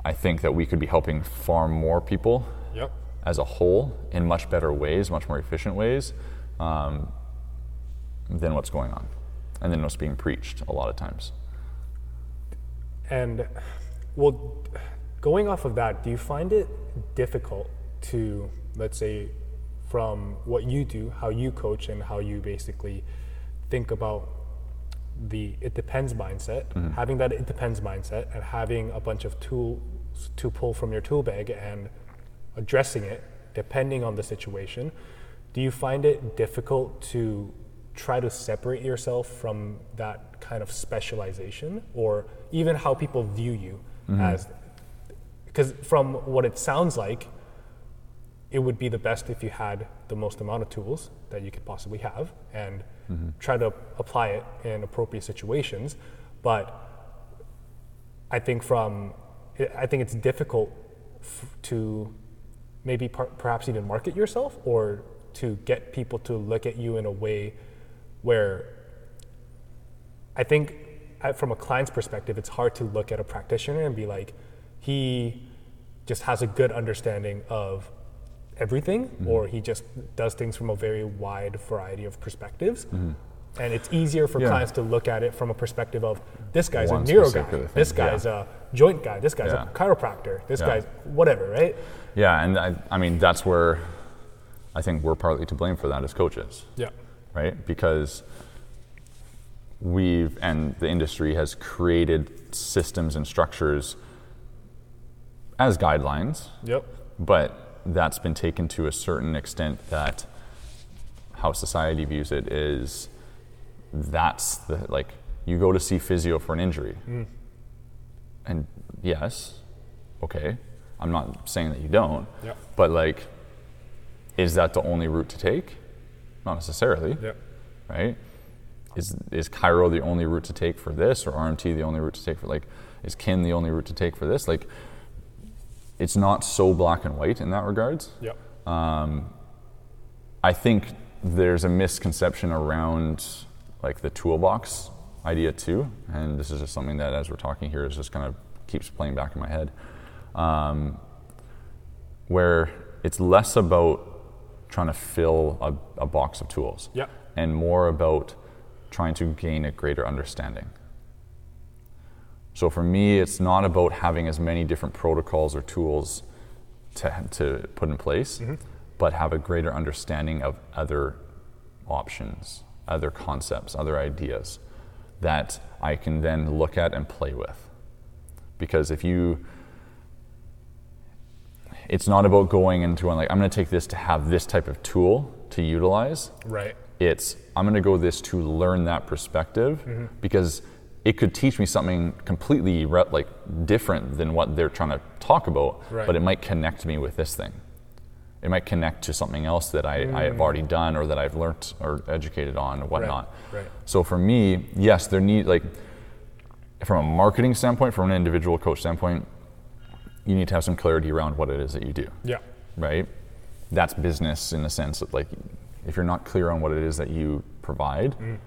I think that we could be helping far more people Yep. as a whole in much better ways, much more efficient ways, um, than what's going on, and than what's being preached a lot of times. And well, going off of that, do you find it difficult to, let's say, from what you do, how you coach, and how you basically think about the it depends mindset, mm-hmm. having that it depends mindset, and having a bunch of tools to pull from your tool bag and addressing it depending on the situation. Do you find it difficult to try to separate yourself from that kind of specialization or even how people view you mm-hmm. as because from what it sounds like it would be the best if you had the most amount of tools that you could possibly have and Mm-hmm. try to apply it in appropriate situations. But i think from i think it's difficult f- to maybe per- perhaps even market yourself or to get people to look at you in a way where I think from a client's perspective, it's hard to look at a practitioner and be like, he just has a good understanding of everything, mm-hmm. or he just does things from a very wide variety of perspectives. Mm-hmm. And it's easier for Yeah. clients to look at it from a perspective of this guy's One a neuro guy, thing, this yeah. guy's a joint guy, this guy's Yeah. a chiropractor, this Yeah. guy's whatever, right? Yeah, and I, I mean that's where I think we're partly to blame for that as coaches, Yeah. right? Because we've and the industry has created systems and structures as guidelines, Yep. but that's been taken to a certain extent that how society views it is that's the like you go to see physio for an injury. Hmm. And yes okay. I'm not saying that you don't. Yeah. but like is that the only route to take? Not necessarily. Right? Is is chiro the only route to take for this, or RMT the only route to take for like, is Kin the only route to take for this? Like, it's not so black and white in that regards. Yep. I think there's a misconception around like the toolbox idea too, and this is just something that as we're talking here is just kind of keeps playing back in my head, um, where it's less about trying to fill a, a box of tools Yep. and more about trying to gain a greater understanding. So for me, it's not about having as many different protocols or tools to, to put in place, but have a greater understanding of other options, other concepts, other ideas that I can then look at and play with. Because if you, it's not about going into and like, I'm going to take this to have this type of tool to utilize Right. it's I'm going to go this to learn that perspective Mm-hmm. because it could teach me something completely re- like different than what they're trying to talk about, Right. but it might connect me with this thing. It might connect to something else that I, I have already done or that I've learned or educated on or whatnot. Mm. right. So for me, yes, there need like from a marketing standpoint, from an individual coach standpoint, you need to have some clarity around what it is that you do, Yeah. right? That's business in the sense that like if you're not clear on what it is that you provide, Mm.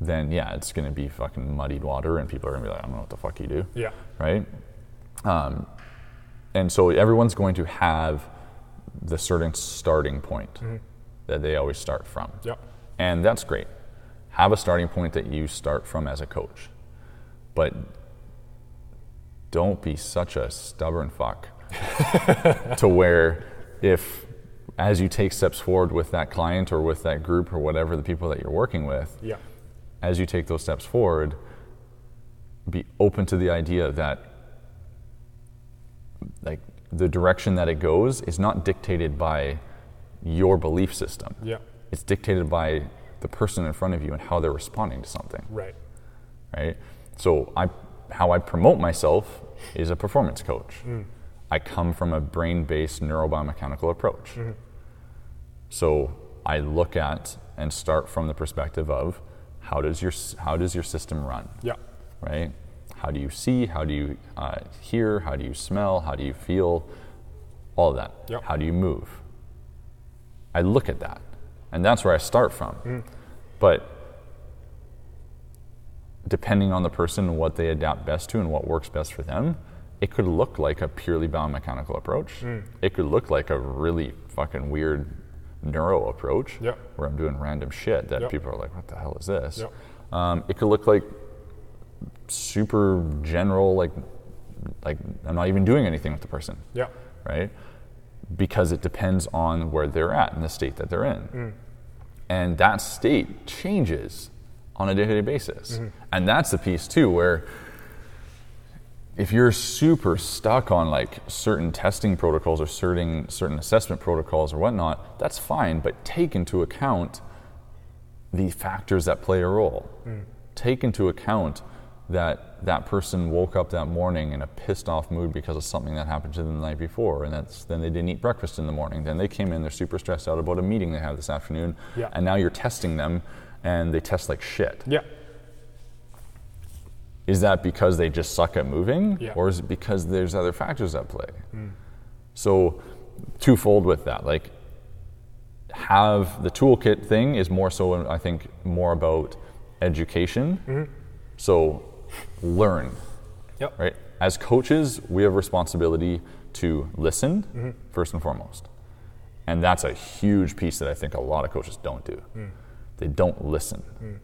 Then yeah, it's going to be fucking muddied water, and people are going to be like, I don't know what the fuck you do, Yeah. right? Um, and so everyone's going to have the certain starting point that they always start from. Yeah. And that's great. Have a starting point that you start from as a coach. But don't be such a stubborn fuck to where if as you take steps forward with that client or with that group or whatever the people that you're working with, Yeah. As you take those steps forward, be open to the idea that like the direction that it goes is not dictated by your belief system. Yeah. It's dictated by the person in front of you and how they're responding to something, Right. right? So I how I promote myself is a performance coach. Mm. I come from a brain-based neurobiomechanical approach. Mm-hmm. So I look at and start from the perspective of how does your how does your system run? Yeah. right? How do you see? How do you uh, hear? How do you smell? How do you feel? All of that. Yep. How do you move? I look at that, and that's where I start from. Mm. But depending on the person what they adapt best to and what works best for them, it could look like a purely biomechanical approach. Mm. It could look like a really fucking weird neuro approach where I'm doing random shit that people are like, what the hell is this? Um, it could look like super general, like like I'm not even doing anything with the person, Yeah. right? Because it depends on where they're at and the state that they're in, and that state changes on a day-to-day basis, and that's the piece too where if you're super stuck on like certain testing protocols or certain certain assessment protocols or whatnot, that's fine, but take into account the factors that play a role. Mm. Take into account that that person woke up that morning in a pissed off mood because of something that happened to them the night before, and that's then they didn't eat breakfast in the morning. Then they came in, they're super stressed out about a meeting they have this afternoon, Yeah. and now you're testing them, and they test like shit. Yeah. Is that because they just suck at moving, Yeah. or is it because there's other factors at play? Mm. So, twofold with that, like have the toolkit thing is more so, I think, more about education. Mm-hmm. So, learn, Yep. right? As coaches, we have responsibility to listen mm-hmm. first and foremost, and that's a huge piece that I think a lot of coaches don't do. Mm. They don't listen, mm.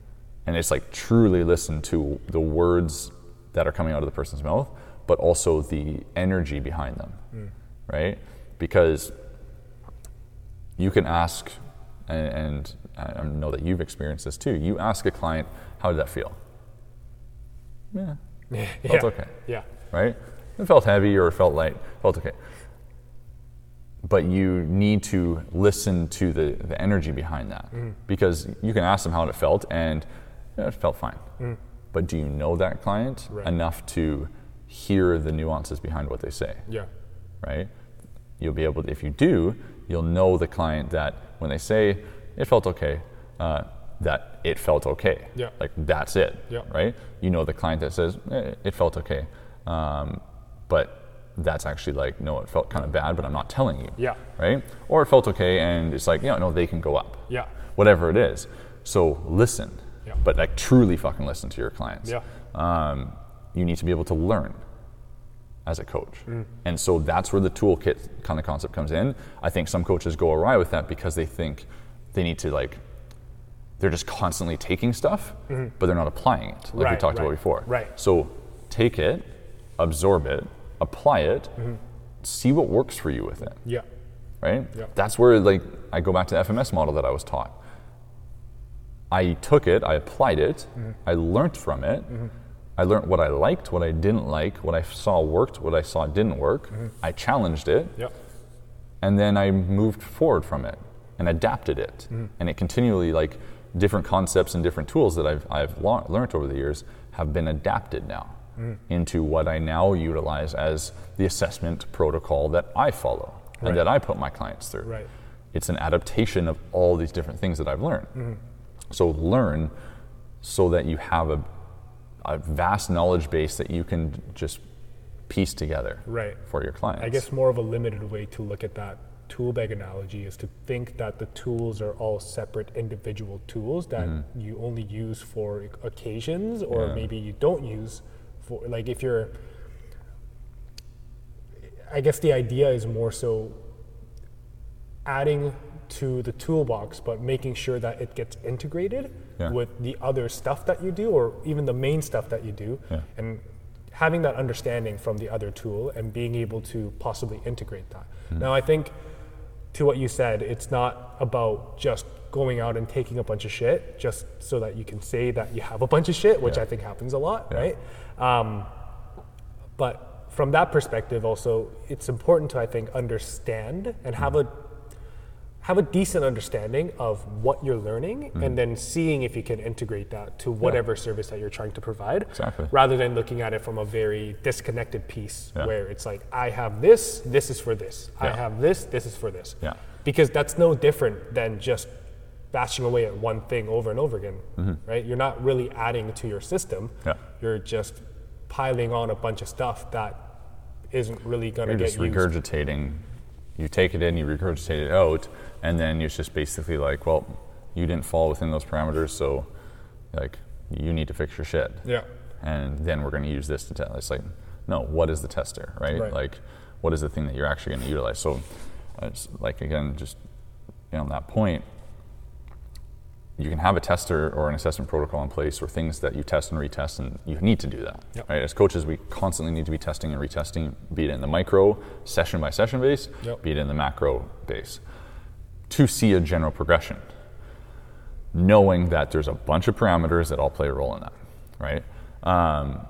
And it's like truly listen to the words that are coming out of the person's mouth, but also the energy behind them, mm. right? Because you can ask, and, and I know that you've experienced this too. You ask a client, "How did that feel?" Yeah, yeah. felt okay Yeah. right? It felt heavy or it felt light, felt okay. But you need to listen to the, the energy behind that mm. because you can ask them how it felt and yeah, it felt fine. But do you know that client Right. enough to hear the nuances behind what they say, Yeah. right? You'll be able to, if you do, you'll know the client that when they say it felt okay, uh, that it felt okay. Yeah. Like that's it, Yeah. right? You know the client that says eh, it felt okay, um, but that's actually like no, it felt kind of bad, but I'm not telling you. Yeah. Right? Or it felt okay, and it's like yeah, no, they can go up. Yeah. Whatever it is. So listen. But like truly fucking listen to your clients. Yeah. Um, you need to be able to learn as a coach. Mm. And so that's where the toolkit kind of concept comes in. I think some coaches go awry with that because they think they need to like they're just constantly taking stuff, but they're not applying it, like we Mm-hmm. Right, talked about before. right. So take it, absorb it, apply it, Mm-hmm. see what works for you with it Yeah. right? Yeah. That's where like I go back to the FMS model that I was taught. I took it, I applied it, Mm-hmm. I learned from it. I learned what I liked, what I didn't like, what I saw worked, what I saw didn't work. Mm-hmm. I challenged it, Yeah. and then I moved forward from it and adapted it. And it continually like different concepts and different tools that I've I've learned over the years have been adapted now into what I now utilize as the assessment protocol that I follow Right. and that I put my clients through. Right. It's an adaptation of all these different things that I've learned. So learn so that you have a, a vast knowledge base that you can just piece together Right. for your clients. I guess more of a limited way to look at that tool bag analogy is to think that the tools are all separate individual tools that you only use for occasions or Mm-hmm. Yeah. maybe you don't use for like if you're I guess the idea is more so adding to the toolbox but making sure that it gets integrated Yeah. with the other stuff that you do or even the main stuff that you do Yeah. and having that understanding from the other tool and being able to possibly integrate that. Hmm. Now I think to what you said, it's not about just going out and taking a bunch of shit just so that you can say that you have a bunch of shit, which Yeah. I think happens a lot, right? Um, but from that perspective, also, it's important to I think understand and have a have a decent understanding of what you're learning, Mm-hmm. and then seeing if you can integrate that to whatever service that you're trying to provide, Exactly. rather than looking at it from a very disconnected piece Yeah. where it's like I have this, this is for this. I have this, this is for this. Yeah. Because that's no different than just bashing away at one thing over and over again, right? You're not really adding to your system. Mm-hmm. Yeah. You're just piling on a bunch of stuff that isn't really going to You're get just used. regurgitating. You take it in, you regurgitate it out, and then it's just basically like, well, you didn't fall within those parameters, so like you need to fix your shit. Yeah. And then we're going to use this to test. It's like, no, what is the tester, right? Right. Like, what is the thing that you're actually going to utilize? So, it's like again, just you know, on that point, you can have a tester or an assessment protocol in place or things that you test and retest, and you need to do that. Yep. Right? As coaches, we constantly need to be testing and retesting, be it in the micro, session by session base, Yep. be it in the macro base, to see a general progression. Knowing that there's a bunch of parameters that all play a role in that, right? Um,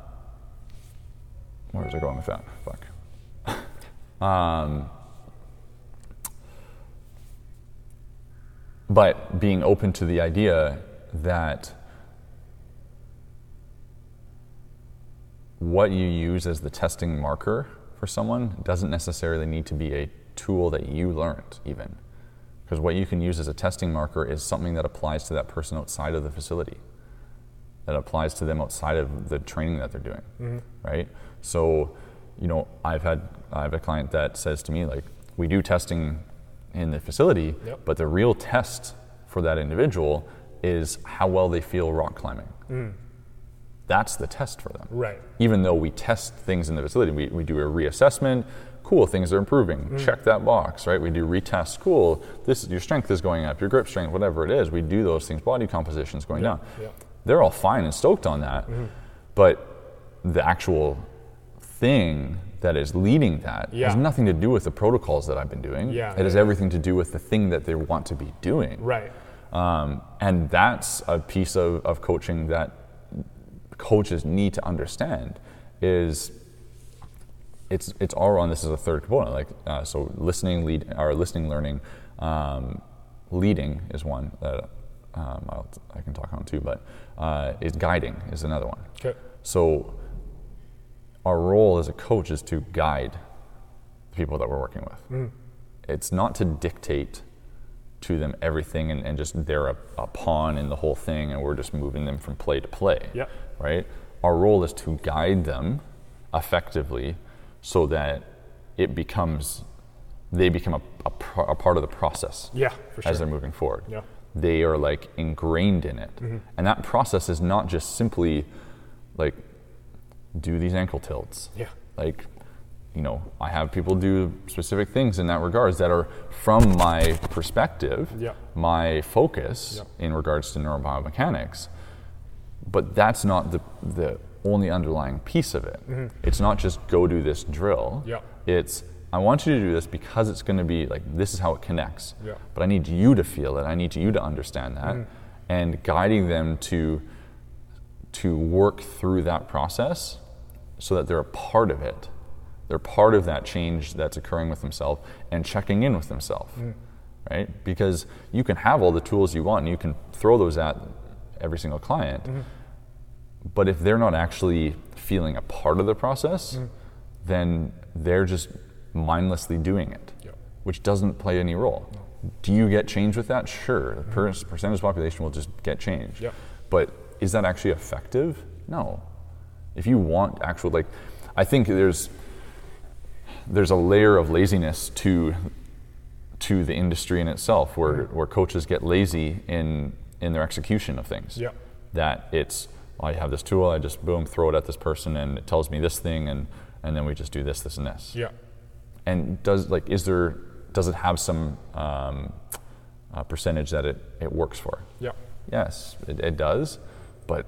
where was I going with that? Fuck. um, but being open to the idea that what you use as the testing marker for someone doesn't necessarily need to be a tool that you learned, even. Because what you can use as a testing marker is something that applies to that person outside of the facility, that applies to them outside of the training that they're doing, mm-hmm. right? So, you know, I've had I have a client that says to me like, we do testing in the facility, Yep. but the real test for that individual is how well they feel rock climbing. Mm. That's the test for them Right. even though we test things in the facility, we, we do a reassessment. Cool, things are improving. Check that box, right? We do retest, Cool, this your strength is going up, your grip strength, whatever it is. We do those things. Body composition is going down. yeah. They're all fine and stoked on that, but the actual thing that is leading that Yeah. has nothing to do with the protocols that I've been doing. Yeah, it has yeah. everything to do with the thing that they want to be doing. Right. Um, and that's a piece of, of coaching that coaches need to understand is it's it's all on this is a third component like uh, so listening lead or listening learning um, leading is one that um, I'll, I can talk on too but uh, is guiding is another one Okay. so our role as a coach is to guide the people that we're working with. It's not to dictate to them everything and, and just they're a, a pawn in the whole thing and we're just moving them from play to play. Yep. Right? Our role is to guide them effectively so that it becomes they become a, a, pro- a part of the process Yeah, for as they're moving forward. Yeah. They are like ingrained in it. Mm-hmm. And that process is not just simply like do these ankle tilts. Yeah. Like, you know, I have people do specific things in that regards that are from my perspective, Yeah. my focus Yeah. in regards to neurobiomechanics. But that's not the the only underlying piece of it. It's not just go do this drill. Mm-hmm. Yeah. It's I want you to do this because it's going to be like this is how it connects. Yeah. But I need you to feel it. I need you to understand that, Mm-hmm. and guiding them to to work through that process so that they're a part of it. They're part of that change that's occurring with themselves and checking in with themselves, right? Because you can have all the tools you want and you can throw those at every single client, but if they're not actually feeling a part of the process, then they're just mindlessly doing it, Yep. which doesn't play any role. Do you get change with that? Sure. The per- percentage of population will just get change. Yep. But is that actually effective? No. If you want actual, like, I think there's there's a layer of laziness to to the industry in itself, where Mm-hmm. where coaches get lazy in in their execution of things. Yeah. That it's I have this tool, I just boom throw it at this person, and it tells me this thing, and and then we just do this, this, and this. Yeah. And does like is there does it have some um, uh, percentage that it it works for? Yeah. Yes, it, it does, but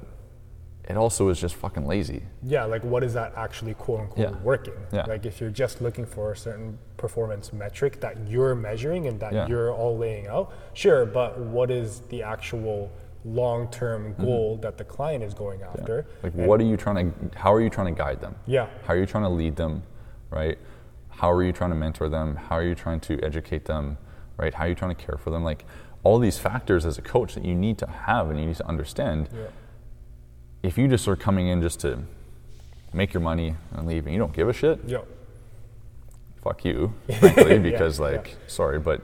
it also is just fucking lazy. Yeah, like what is that actually quote unquote Yeah. working? Yeah. Like if you're just looking for a certain performance metric that you're measuring and that Yeah. you're all laying out, sure, but what is the actual long term mm-hmm. goal that the client is going after? Like, And- what are you trying to? How are you trying to guide them? Yeah. How are you trying to lead them? Right. How are you trying to mentor them? How are you trying to educate them? Right. How are you trying to care for them? Like all these factors as a coach that you need to have and you need to understand. Yeah. If you just are coming in just to make your money and leave, and you don't give a shit, Yeah. fuck you, frankly, because yeah. like, sorry, but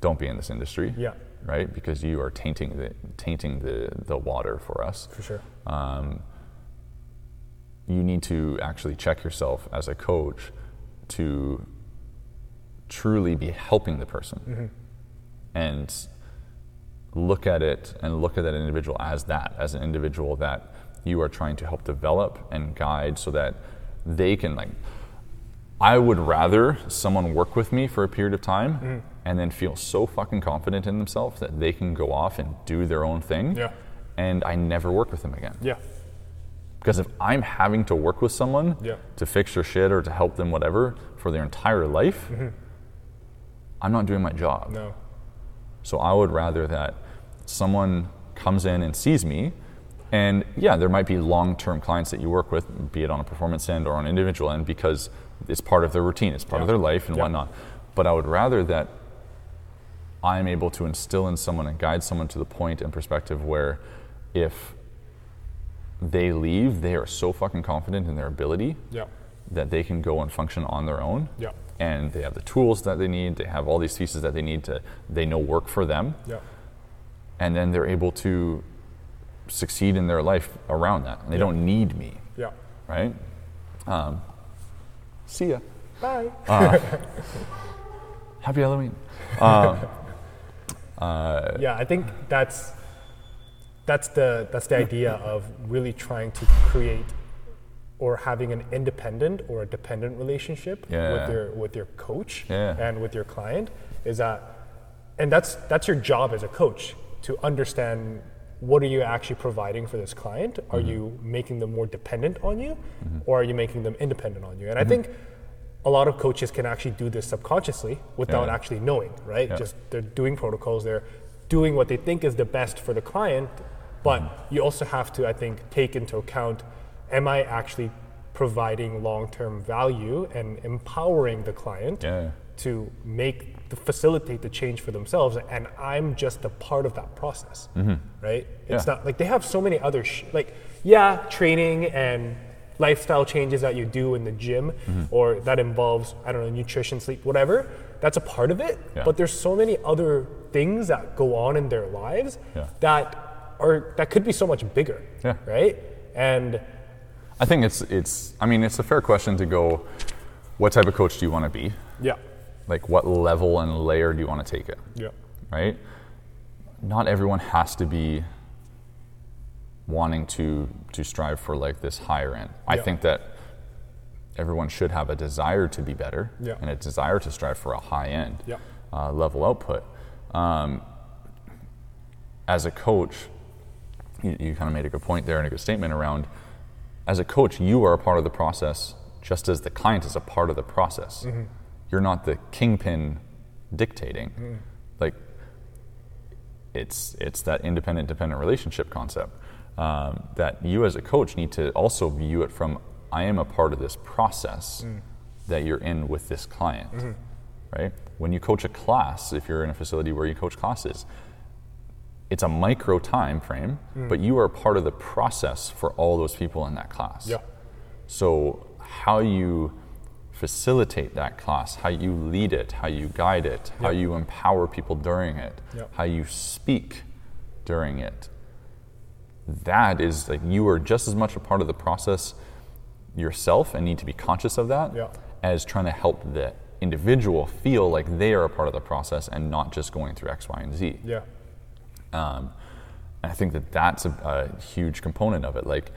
don't be in this industry. Yeah. Right. Because you are tainting the tainting the the water for us. For sure. um, you need to actually check yourself as a coach to truly be helping the person and look at it and look at that individual as that as an individual that you are trying to help develop and guide so that they can like I would rather someone work with me for a period of time and then feel so fucking confident in themselves that they can go off and do their own thing Yeah. and I never work with them again. Yeah. Because if I'm having to work with someone Yeah. to fix their shit or to help them whatever for their entire life, mm-hmm. I'm not doing my job. No. So I would rather that someone comes in and sees me, and yeah, there might be long-term clients that you work with, be it on a performance end or on an individual end, because it's part of their routine, it's part of their life and Yeah. whatnot. But I would rather that I'm able to instill in someone and guide someone to the point and perspective where if they leave, they are so fucking confident in their ability Yeah. that they can go and function on their own. Yeah. And they have the tools that they need, they have all these pieces that they need to, they know work for them. Yeah. And then they're able to succeed in their life around that. And they don't need me, Yeah. right? Um, see ya. Bye. Happy Halloween. Um, yeah, I think that's that's the that's the idea of really trying to create or having an independent or a dependent relationship Yeah. with your with your coach Yeah. and with your client is that and that's that's your job as a coach to understand what are you actually providing for this client are Mm-hmm. you making them more dependent on you or are you making them independent on you and Mm-hmm. i think a lot of coaches can actually do this subconsciously without Yeah. actually knowing right Yeah. just they're doing protocols they're doing what they think is the best for the client but Mm-hmm. you also have to i think take into account am i actually providing long-term value and empowering the client Yeah. to make the facilitate the change for themselves and i'm just a part of that process right it's Mm-hmm. Not like they have so many other sh- like yeah training and lifestyle changes that you do in the gym Mm-hmm. or that involves i don't know nutrition sleep whatever that's a part of it Yeah. but there's so many other things that go on in their lives Yeah. that are that could be so much bigger Yeah. right and I think it's, it's, I mean, it's a fair question to go, what type of coach do you want to be? yeah Like, what level and layer do you want to take it? yeah right? Not everyone has to be wanting to to strive for like this higher end. I Yeah. think that everyone should have a desire to be better Yeah. and a desire to strive for a high end Yeah. uh, level output. Um, as a coach, you, you kind of made a good point there and a good statement around. As a coach, you are a part of the process, just as the client is a part of the process. Mm-hmm. You're not the kingpin dictating. Like it's it's that independent dependent relationship concept um, that you as a coach need to also view it from I am a part of this process mm-hmm. that you're in with this client, mm-hmm. right? When you coach a class, if you're in a facility where you coach classes, it's a micro time frame, mm. but you are part of the process for all those people in that class. yeah So, how you facilitate that class, how you lead it, how you guide it, how you empower people during it, Yep. how you speak during it, that is like you are just as much a part of the process yourself and need to be conscious of that Yeah. as trying to help the individual feel like they are a part of the process and not just going through X, Y, and Z. Yeah. Um, and I think that that's a, a huge component of it. Like,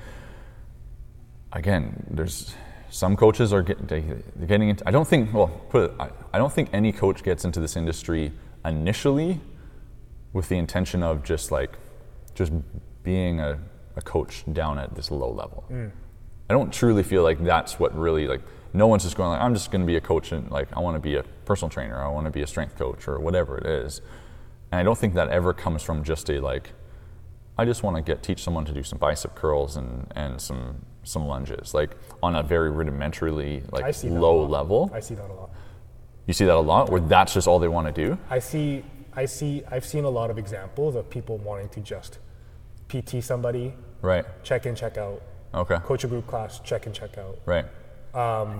again, there's some coaches are get, getting into. I don't think. Well, put it. I, I don't think any coach gets into this industry initially with the intention of just like just being a, a coach down at this low level. Mm. I don't truly feel like that's what really like. No one's just going like I'm just going to be a coach and like I want to be a personal trainer. I want to be a strength coach or whatever it is. And I don't think that ever comes from just a like I just want to get teach someone to do some bicep curls and, and some some lunges, like on a very rudimentarily like low level. I see that a lot. You see that a lot, where that's just all they want to do. I see, I see, I've seen a lot of examples of people wanting to just PT somebody, Right. check in, check out, Okay. coach a group class, check in, check out. Right.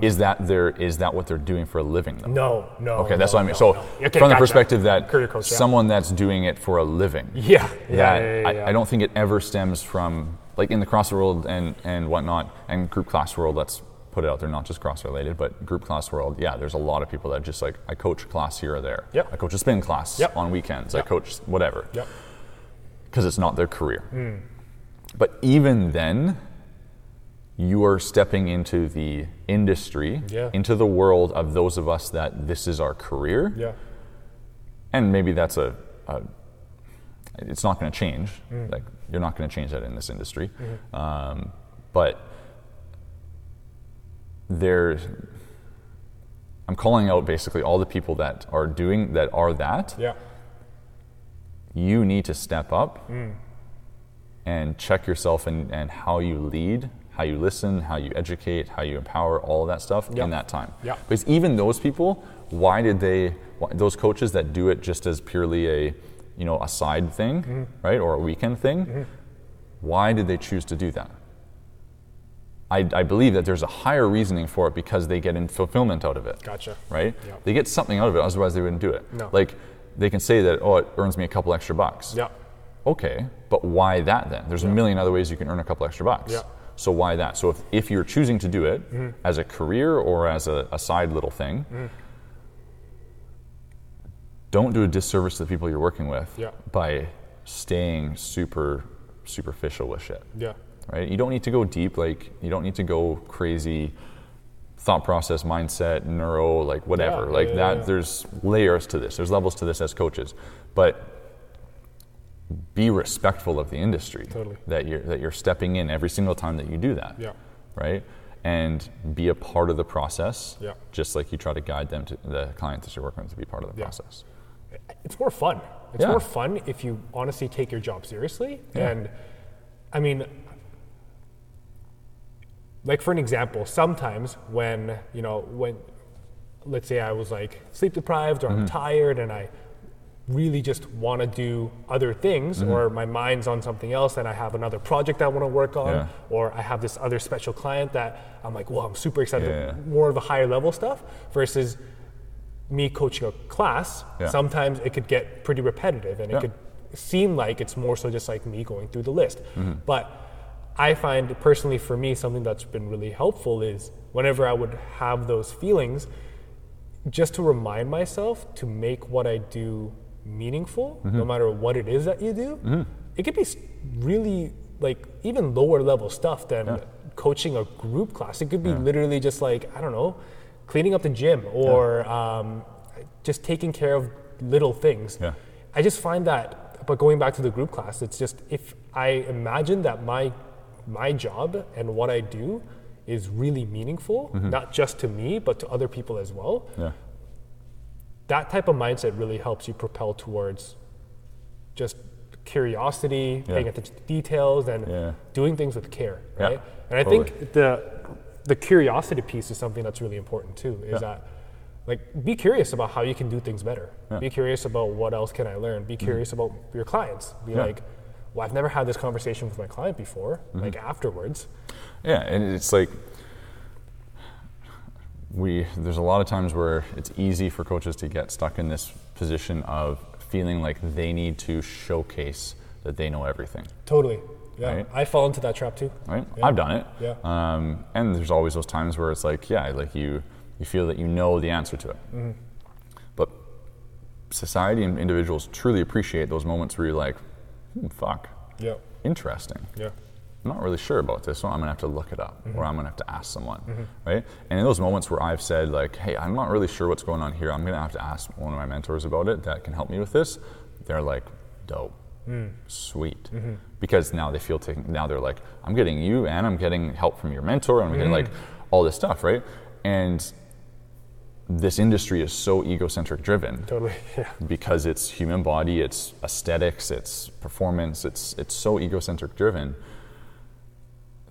is that their is that what they're doing for a living though? Um, No, no. Okay, that's no, what I mean. no, So, no. Okay, from the gotcha. perspective that coach, yeah. someone that's doing it for a living, Yeah, yeah, yeah, yeah, yeah. I, I don't think it ever stems from like in the CrossFit world and and whatnot and group class world. Let's put it out there, not just cross related, but group class world. Yeah, there's a lot of people that just like I coach class here or there. Yep. I coach a spin class Yep. on weekends. I coach whatever Yep. Because it's not their career. Hmm. But even then, you are stepping into the industry, Yeah. into the world of those of us that this is our career, Yeah. and maybe that's a, a it's not going to change. Like you're not going to change that in this industry, um, but there's. I'm calling out basically all the people that are doing that are that Yeah. You need to step up Hmm. and check yourself and, and how you lead, how you listen, how you educate, how you empower, all of that stuff Yeah. in that time. Yeah. Because even those people, why did they, why, those coaches that do it just as purely a, you know, a side thing, Mm-hmm. right, or a weekend thing, why did they choose to do that? I, I believe that there's a higher reasoning for it because they get in fulfillment out of it Gotcha. right? Yeah. They get something out of it, otherwise they wouldn't do it. No. Like they can say that, oh, it earns me a couple extra bucks. Yeah. Okay, but why that then? There's a million other ways you can earn a couple extra bucks. Yeah. Mm-hmm. So why that? So if, if you're choosing to do it as a career or as a, a side little thing, don't do a disservice to the people you're working with Yeah. by staying super superficial with shit Yeah. right? You don't need to go deep, like you don't need to go crazy thought process, mindset, neuro, like whatever. Yeah, like yeah, that yeah. there's layers to this. There's levels to this as coaches. But be respectful of the industry Totally. that you're that you're stepping in every single time that you do that. Yeah. Right? And be a part of the process. Yeah. Just like you try to guide them to the clients that you're working with to be part of the process. it's more fun. It's more fun if you honestly take your job seriously. And I mean, like for an example, sometimes when, you know, when, let's say I was like sleep deprived or Mm-hmm. I'm tired and I really just want to do other things Mm-hmm. or my mind's on something else and I have another project I want to work on Yeah. or I have this other special client that I'm like, well, I'm super excited, Yeah. more of a higher level stuff versus me coaching a class, Yeah. sometimes it could get pretty repetitive and it could seem like it's more so just like me going through the list. Mm-hmm. But I find personally for me, something that's been really helpful is whenever I would have those feelings, just to remind myself to make what I do meaningful, Mm-hmm. no matter what it is that you do. It could be really like even lower level stuff than coaching a group class. It could be literally just like, I don't know, cleaning up the gym or um, just taking care of little things. Yeah. I just find that, but going back to the group class, it's just if I imagine that my my job and what I do is really meaningful, not just to me but to other people as well. Yeah. That type of mindset really helps you propel towards just curiosity, Yeah. paying attention to details, and Yeah. doing things with care, right? And I totally. think the the curiosity piece is something that's really important too. Is that like be curious about how you can do things better. Mm-hmm. Be curious about what else can I learn. Be curious about your clients. Be like, well, I've never had this conversation with my client before. Mm-hmm. Like afterwards, Yeah, and it's like we there's a lot of times where it's easy for coaches to get stuck in this position of feeling like they need to showcase that they know everything. totally. Yeah. right? I fall into that trap too. right? Yeah. I've done it. Yeah. Um, and there's always those times where it's like, yeah, like you, you feel that you know the answer to it. Mm-hmm. But society and individuals truly appreciate those moments where you're like, hmm, fuck, Yeah. interesting. Yeah. I'm not really sure about this, one. I'm gonna have to look it up, Mm-hmm. or I'm gonna have to ask someone, right? And in those moments where I've said like, "Hey, I'm not really sure what's going on here. I'm gonna have to ask one of my mentors about it that can help me with this," they're like, "Dope, Mm. sweet," Mm-hmm. because now they feel taken. Now they're like, "I'm getting you, and I'm getting help from your mentor, and I'm getting like Mm-hmm. all this stuff, right?" And this industry is so egocentric driven Totally. Yeah. because it's human body, it's aesthetics, it's performance, it's it's so egocentric driven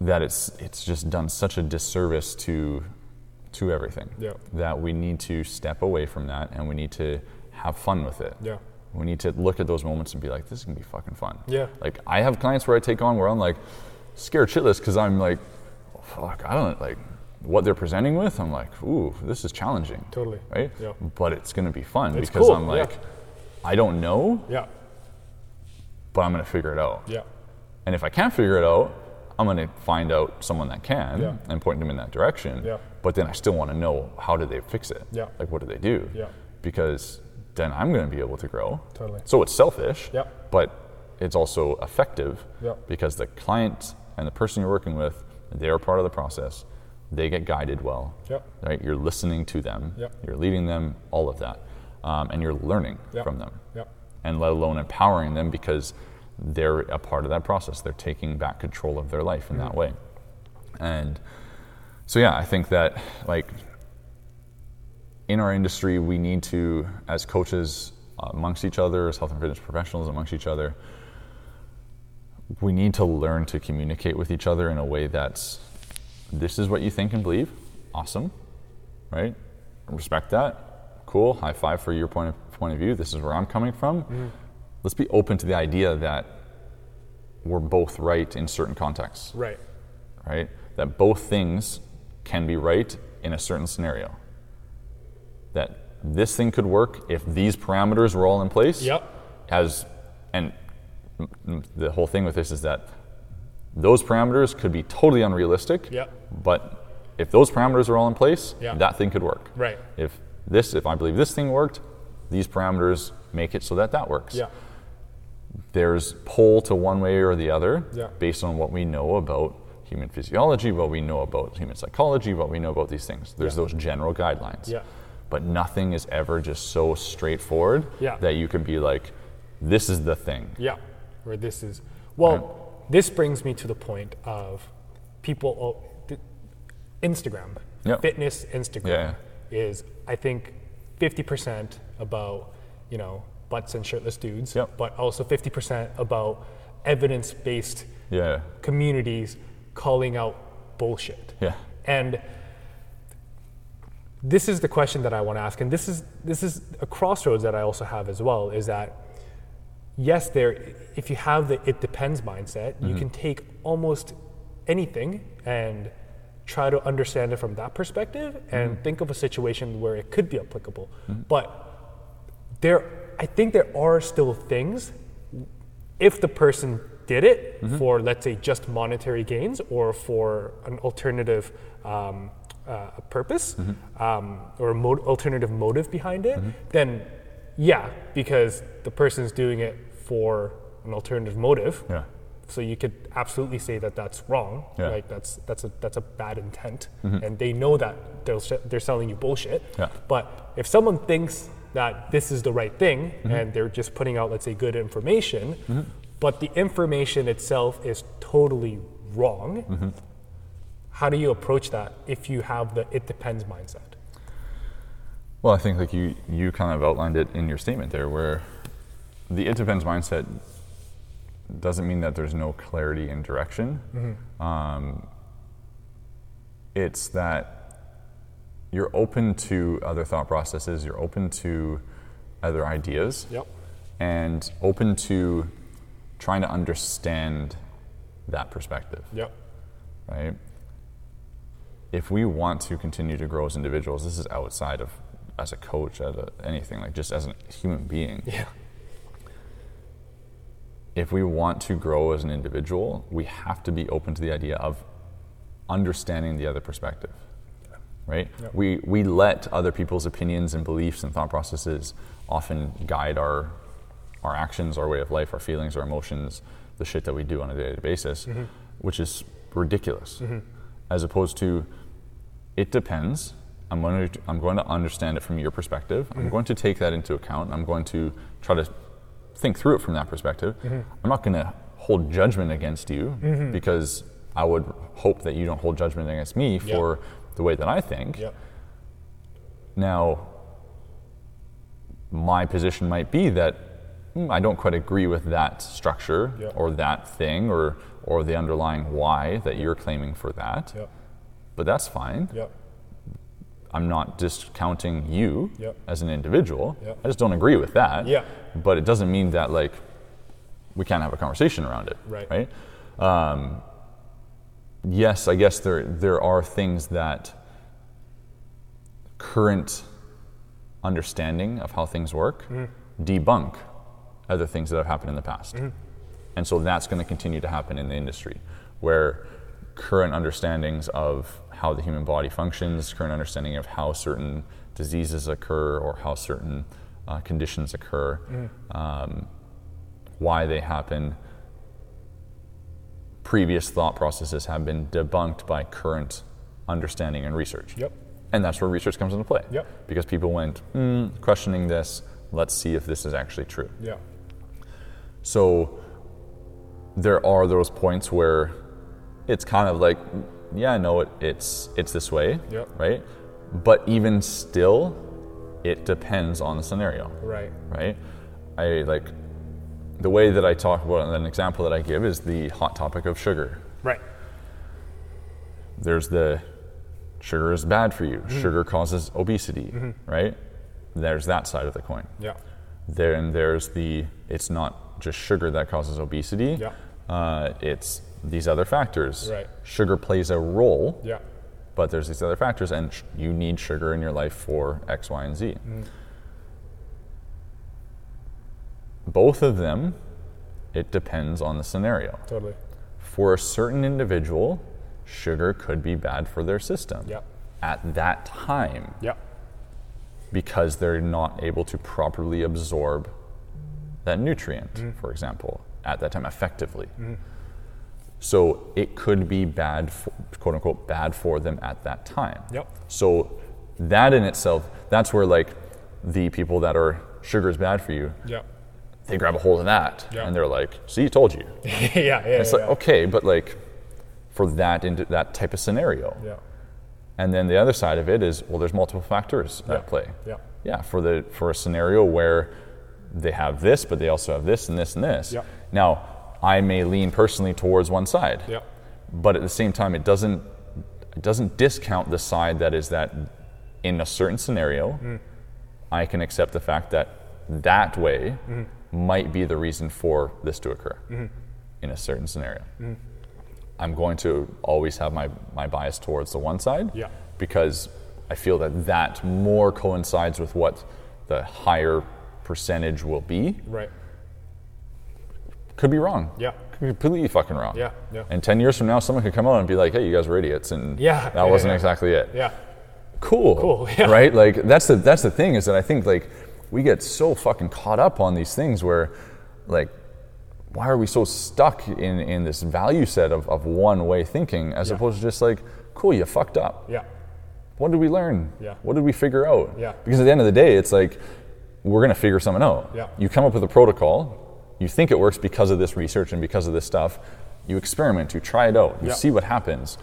that it's it's just done such a disservice to to everything. Yeah. That we need to step away from that and we need to have fun with it. Yeah. We need to look at those moments and be like, this is gonna be fucking fun. Yeah. Like I have clients where I take on where I'm like scared shitless because I'm like, oh, fuck, I don't like what they're presenting with. I'm like, ooh, this is challenging. Totally. Right. Yeah. But it's gonna be fun It's because cool, I'm yeah. like, I don't know, Yeah. but I'm gonna figure it out. Yeah. And if I can't figure it out, I'm going to find out someone that can Yeah. and point them in that direction. Yeah. But then I still want to know how did they fix it? Yeah. Like what do they do? Yeah. Because then I'm going to be able to grow. Totally. So it's selfish. Yeah. But it's also effective. Yeah. Because the client and the person you're working with, they're part of the process. They get guided well. Yeah. Right. You're listening to them. Yeah. You're leading them. All of that, um, and you're learning Yeah. from them Yeah. and let alone empowering them because they're a part of that process. They're taking back control of their life in that way. And so, yeah, I think that like in our industry, we need to, as coaches amongst each other, as health and fitness professionals amongst each other, we need to learn to communicate with each other in a way that's this is what you think and believe. Awesome, right? Respect that. Cool. High five for your point of, point of view. This is where I'm coming from. Mm-hmm. Let's be open to the idea that we're both right in certain contexts, Right. right? That both things can be right in a certain scenario. That this thing could work if these parameters were all in place. Yep. As and the whole thing with this is that those parameters could be totally unrealistic. Yep. But if those parameters are all in place, Yeah. that thing could work. Right. If this, if I believe this thing worked, these parameters make it so that that works. Yeah. There's pull to one way or the other Yeah. based on what we know about human physiology, what we know about human psychology, what we know about these things. There's Yeah. those general guidelines. Yeah. But nothing is ever just so straightforward Yeah. that you can be like, this is the thing. Yeah, where this is. Well, this brings me to the point of people. Oh, Instagram, Yep. fitness Instagram Yeah. is, I think, 50% about, you know, butts and shirtless dudes, Yep. but also 50% about evidence based Yeah. communities calling out bullshit. Yeah. And this is the question that I want to ask, and this is this is a crossroads that I also have as well. Is that yes, there if you have the it depends mindset, you can take almost anything and try to understand it from that perspective and think of a situation where it could be applicable. But there I think there are still things if the person did it for let's say just monetary gains or for an alternative um, uh, purpose um, or a mo- alternative motive behind it then yeah because the person's doing it for an alternative motive Yeah. so you could absolutely say that that's wrong Yeah. like that's that's a that's a bad intent and they know that they're, they're selling you bullshit Yeah. but if someone thinks that this is the right thing Mm-hmm. and they're just putting out, let's say, good information, but the information itself is totally wrong, Mm-hmm. how do you approach that if you have the it depends mindset? Well, I think like you you kind of outlined it in your statement there, where the it depends mindset doesn't mean that there's no clarity in direction. Um, it's that you're open to other thought processes, you're open to other ideas, Yep. and open to trying to understand that perspective Yep. right? If we want to continue to grow as individuals, this is outside of as a coach, as a, anything like just as a human being. Yeah. If we want to grow as an individual, we have to be open to the idea of understanding the other perspective. Right? We, we let other people's opinions and beliefs and thought processes often guide our, our actions, our way of life, our feelings, our emotions, the shit that we do on a day to day basis, mm-hmm. which is ridiculous. Mm-hmm. As opposed to, it depends. I'm going, to, I'm going to understand it from your perspective. I'm mm-hmm. going to take that into account. I'm going to try to think through it from that perspective. I'm not going to hold judgment against you because I would hope that you don't hold judgment against me for the way that I think. Yep. Now, my position might be that "Hmm, I don't quite agree with that structure Yeah. or that thing or, or the underlying why that you're claiming for that. Yep. But that's fine. I'm not discounting you Yep. as an individual. Yep. I just don't agree with that. Yeah. But it doesn't mean that like we can't have a conversation around it. Right. Right. Um, yes, I guess there there are things that current understanding of how things work debunk other things that have happened in the past. And so that's going to continue to happen in the industry where current understandings of how the human body functions, current understanding of how certain diseases occur or how certain uh, conditions occur, um, why they happen, previous thought processes have been debunked by current understanding and research. Yep. And that's where research comes into play. Yep. Because people went, hmm, questioning this, let's see if this is actually true. Yeah. So there are those points where it's kind of like, yeah, I know it, it's it's this way, Yep. right? But even still, it depends on the scenario, Right. right? I like the way that I talk about an example that I give is the hot topic of sugar. Right. There's the sugar is bad for you. Mm-hmm. Sugar causes obesity, right? There's that side of the coin. Yeah. Then there's the it's not just sugar that causes obesity. Yeah. Uh, it's these other factors. Right. Sugar plays a role, Yeah. but there's these other factors, and sh- you need sugar in your life for X, Y, and Z. Mm-hmm. Both of them, it depends on the scenario. Totally. For a certain individual, sugar could be bad for their system Yeah. at that time Yeah. because they're not able to properly absorb that nutrient, Mm-hmm. for example, at that time effectively. So it could be bad, for, quote unquote, bad for them at that time. Yep. So that in itself, that's where like the people that are sugar is bad for you, Yeah. they grab a hold of that Yeah. and they're like, "See, told you." yeah. Yeah. It's yeah, like okay, but like for that into that type of scenario, yeah. and then the other side of it is well, there's multiple factors Yeah. at play. Yeah. Yeah, for the for a scenario where they have this, but they also have this and this and this. Yeah. Now, I may lean personally towards one side, Yeah. but at the same time, it doesn't it doesn't discount the side that is that in a certain scenario, Mm. I can accept the fact that that way Mm-hmm. might be the reason for this to occur in a certain scenario. Mm. I'm going to always have my, my bias towards the one side Yeah. because I feel that that more coincides with what the higher percentage will be. Right. Could be wrong. Yeah. Could be completely fucking wrong. Yeah, yeah. And 10 years from now, someone could come out and be like, hey, you guys were idiots. And Yeah, that yeah, wasn't yeah. exactly it. Yeah. Cool. Cool, yeah. Right? Like, that's the, that's the thing is that I think, like, we get so fucking caught up on these things where, like, why are we so stuck in, in this value set of, of one way thinking as Yeah. opposed to just like, cool, you fucked up. Yeah. What did we learn? Yeah. What did we figure out? Yeah. Because at the end of the day, it's like we're going to figure something out. Yeah. You come up with a protocol. You think it works because of this research and because of this stuff. You experiment. You try it out. You Yeah. see what happens,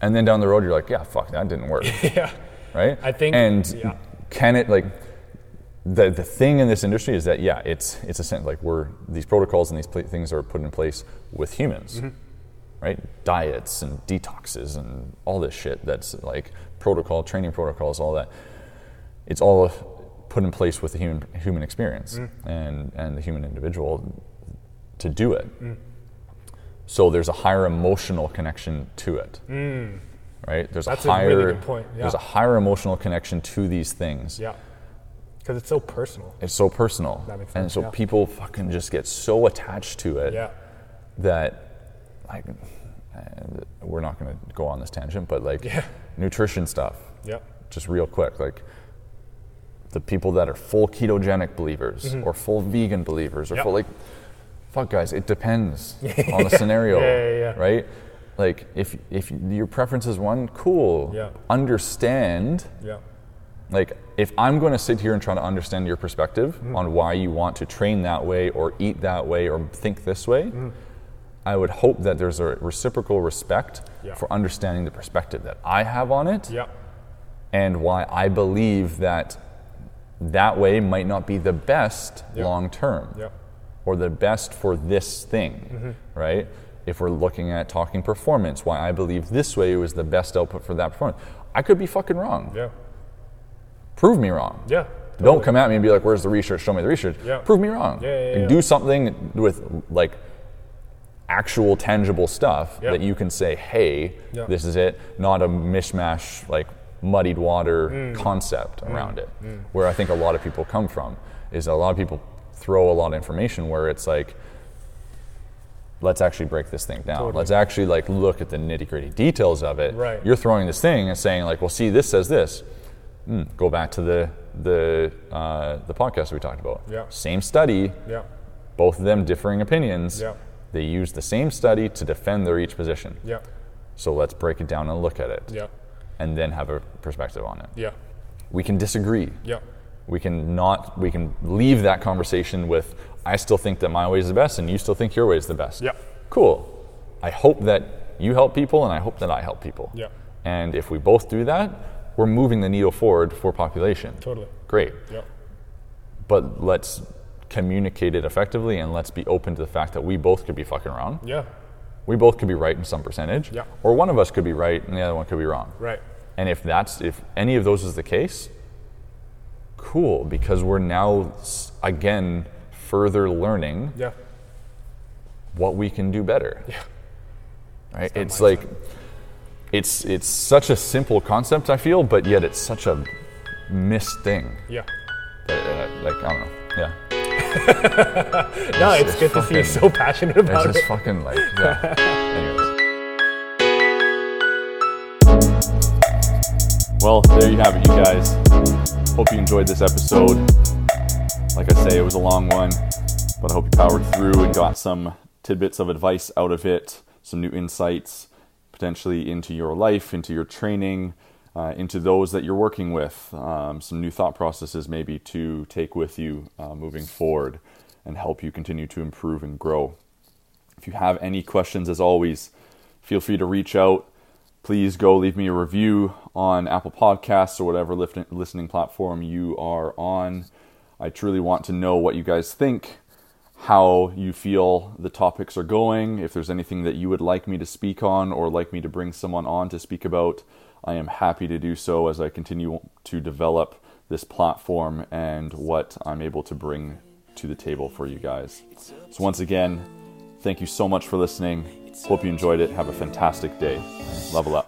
and then down the road, you're like, yeah, fuck, that didn't work. yeah. right? I think- And yeah. can it like the the thing in this industry is that yeah, it's it's a sense like we're these protocols and these pla things are put in place with humans, Mm-hmm. right? Diets and detoxes and all this shit that's like protocol, training protocols, all that. It's all put in place with the human human experience Mm. and and the human individual to do it. Mm. So there's a higher emotional connection to it mm. right? There's That's a a higher really good point, there's a higher emotional connection to these things. Yeah. Because it's so personal. It's so personal. That makes sense. and so yeah. people fucking just get so attached to it Yeah. that like uh, we're not going to go on this tangent, but like Yeah. nutrition stuff. Yeah. Just real quick, like the people that are full ketogenic believers or full vegan believers or Mm-hmm. Yep. full like fuck guys, it depends on the scenario, Yeah, yeah, yeah. right? Like if if your preference is one, cool. Yeah. Understand Yeah. like if i'm going to sit here and try to understand your perspective Mm-hmm. on why you want to train that way or eat that way or think this way Mm-hmm. i would hope that there's a reciprocal respect Yeah. for understanding the perspective that i have on it Yeah. and why i believe that that way might not be the best Yeah. long term Yeah. or the best for this thing, mm-hmm. right? If we're looking at talking performance, why I believe this way was the best output for that performance. I could be fucking wrong. Yeah. Prove me wrong. Yeah. Don't come at me and be like, "Where's the research? Show me the research." Yeah. Prove me wrong. Yeah, yeah, Like, yeah. Do something with like actual tangible stuff Yeah. that you can say, "Hey, Yeah. this is it," not a mishmash like muddied water Mm. concept around it. Where I think a lot of people come from is a lot of people throw a lot of information where it's like let's actually break this thing down. Totally. Let's actually like look at the nitty gritty details of it. Right. You're throwing this thing and saying like, well, see, this says this. Hmm, go back to the the uh, the podcast we talked about. Yeah. Same study, Yeah. both of them differing opinions. Yeah. They use the same study to defend their each position. Yeah. So let's break it down and look at it, Yeah. And then have a perspective on it. Yeah. We can disagree. Yeah. We can not. We can leave that conversation with, I still think that my way is the best, and you still think your way is the best. Yeah. Cool. I hope that you help people, and I hope that I help people. Yeah. And if we both do that, we're moving the needle forward for population. Totally. Great. Yeah. But let's communicate it effectively, and let's be open to the fact that we both could be fucking wrong. Yeah. We both could be right in some percentage. Yeah. Or one of us could be right, and the other one could be wrong. Right. And if that's if any of those is the case, cool because we're now again further learning Yeah. what we can do better. Yeah. Right? It's like it's it's such a simple concept I feel, but yet it's such a missed thing. Yeah. That, uh, like I don't know. Yeah. No, it's, it's good to see you so passionate about it. It's just fucking like yeah. Anyways. Well, there you have it, you guys. Hope you enjoyed this episode. Like I say, it was a long one, but I hope you powered through and got some tidbits of advice out of it, some new insights potentially into your life, into your training, uh, into those that you're working with, um, some new thought processes maybe to take with you uh, moving forward and help you continue to improve and grow. If you have any questions, as always, feel free to reach out. Please go leave me a review on Apple Podcasts or whatever listening platform you are on. I truly want to know what you guys think, how you feel the topics are going, if there's anything that you would like me to speak on or like me to bring someone on to speak about. I am happy to do so as I continue to develop this platform and what I'm able to bring to the table for you guys. So, once again, thank you so much for listening. Hope you enjoyed it. Have a fantastic day. Level up.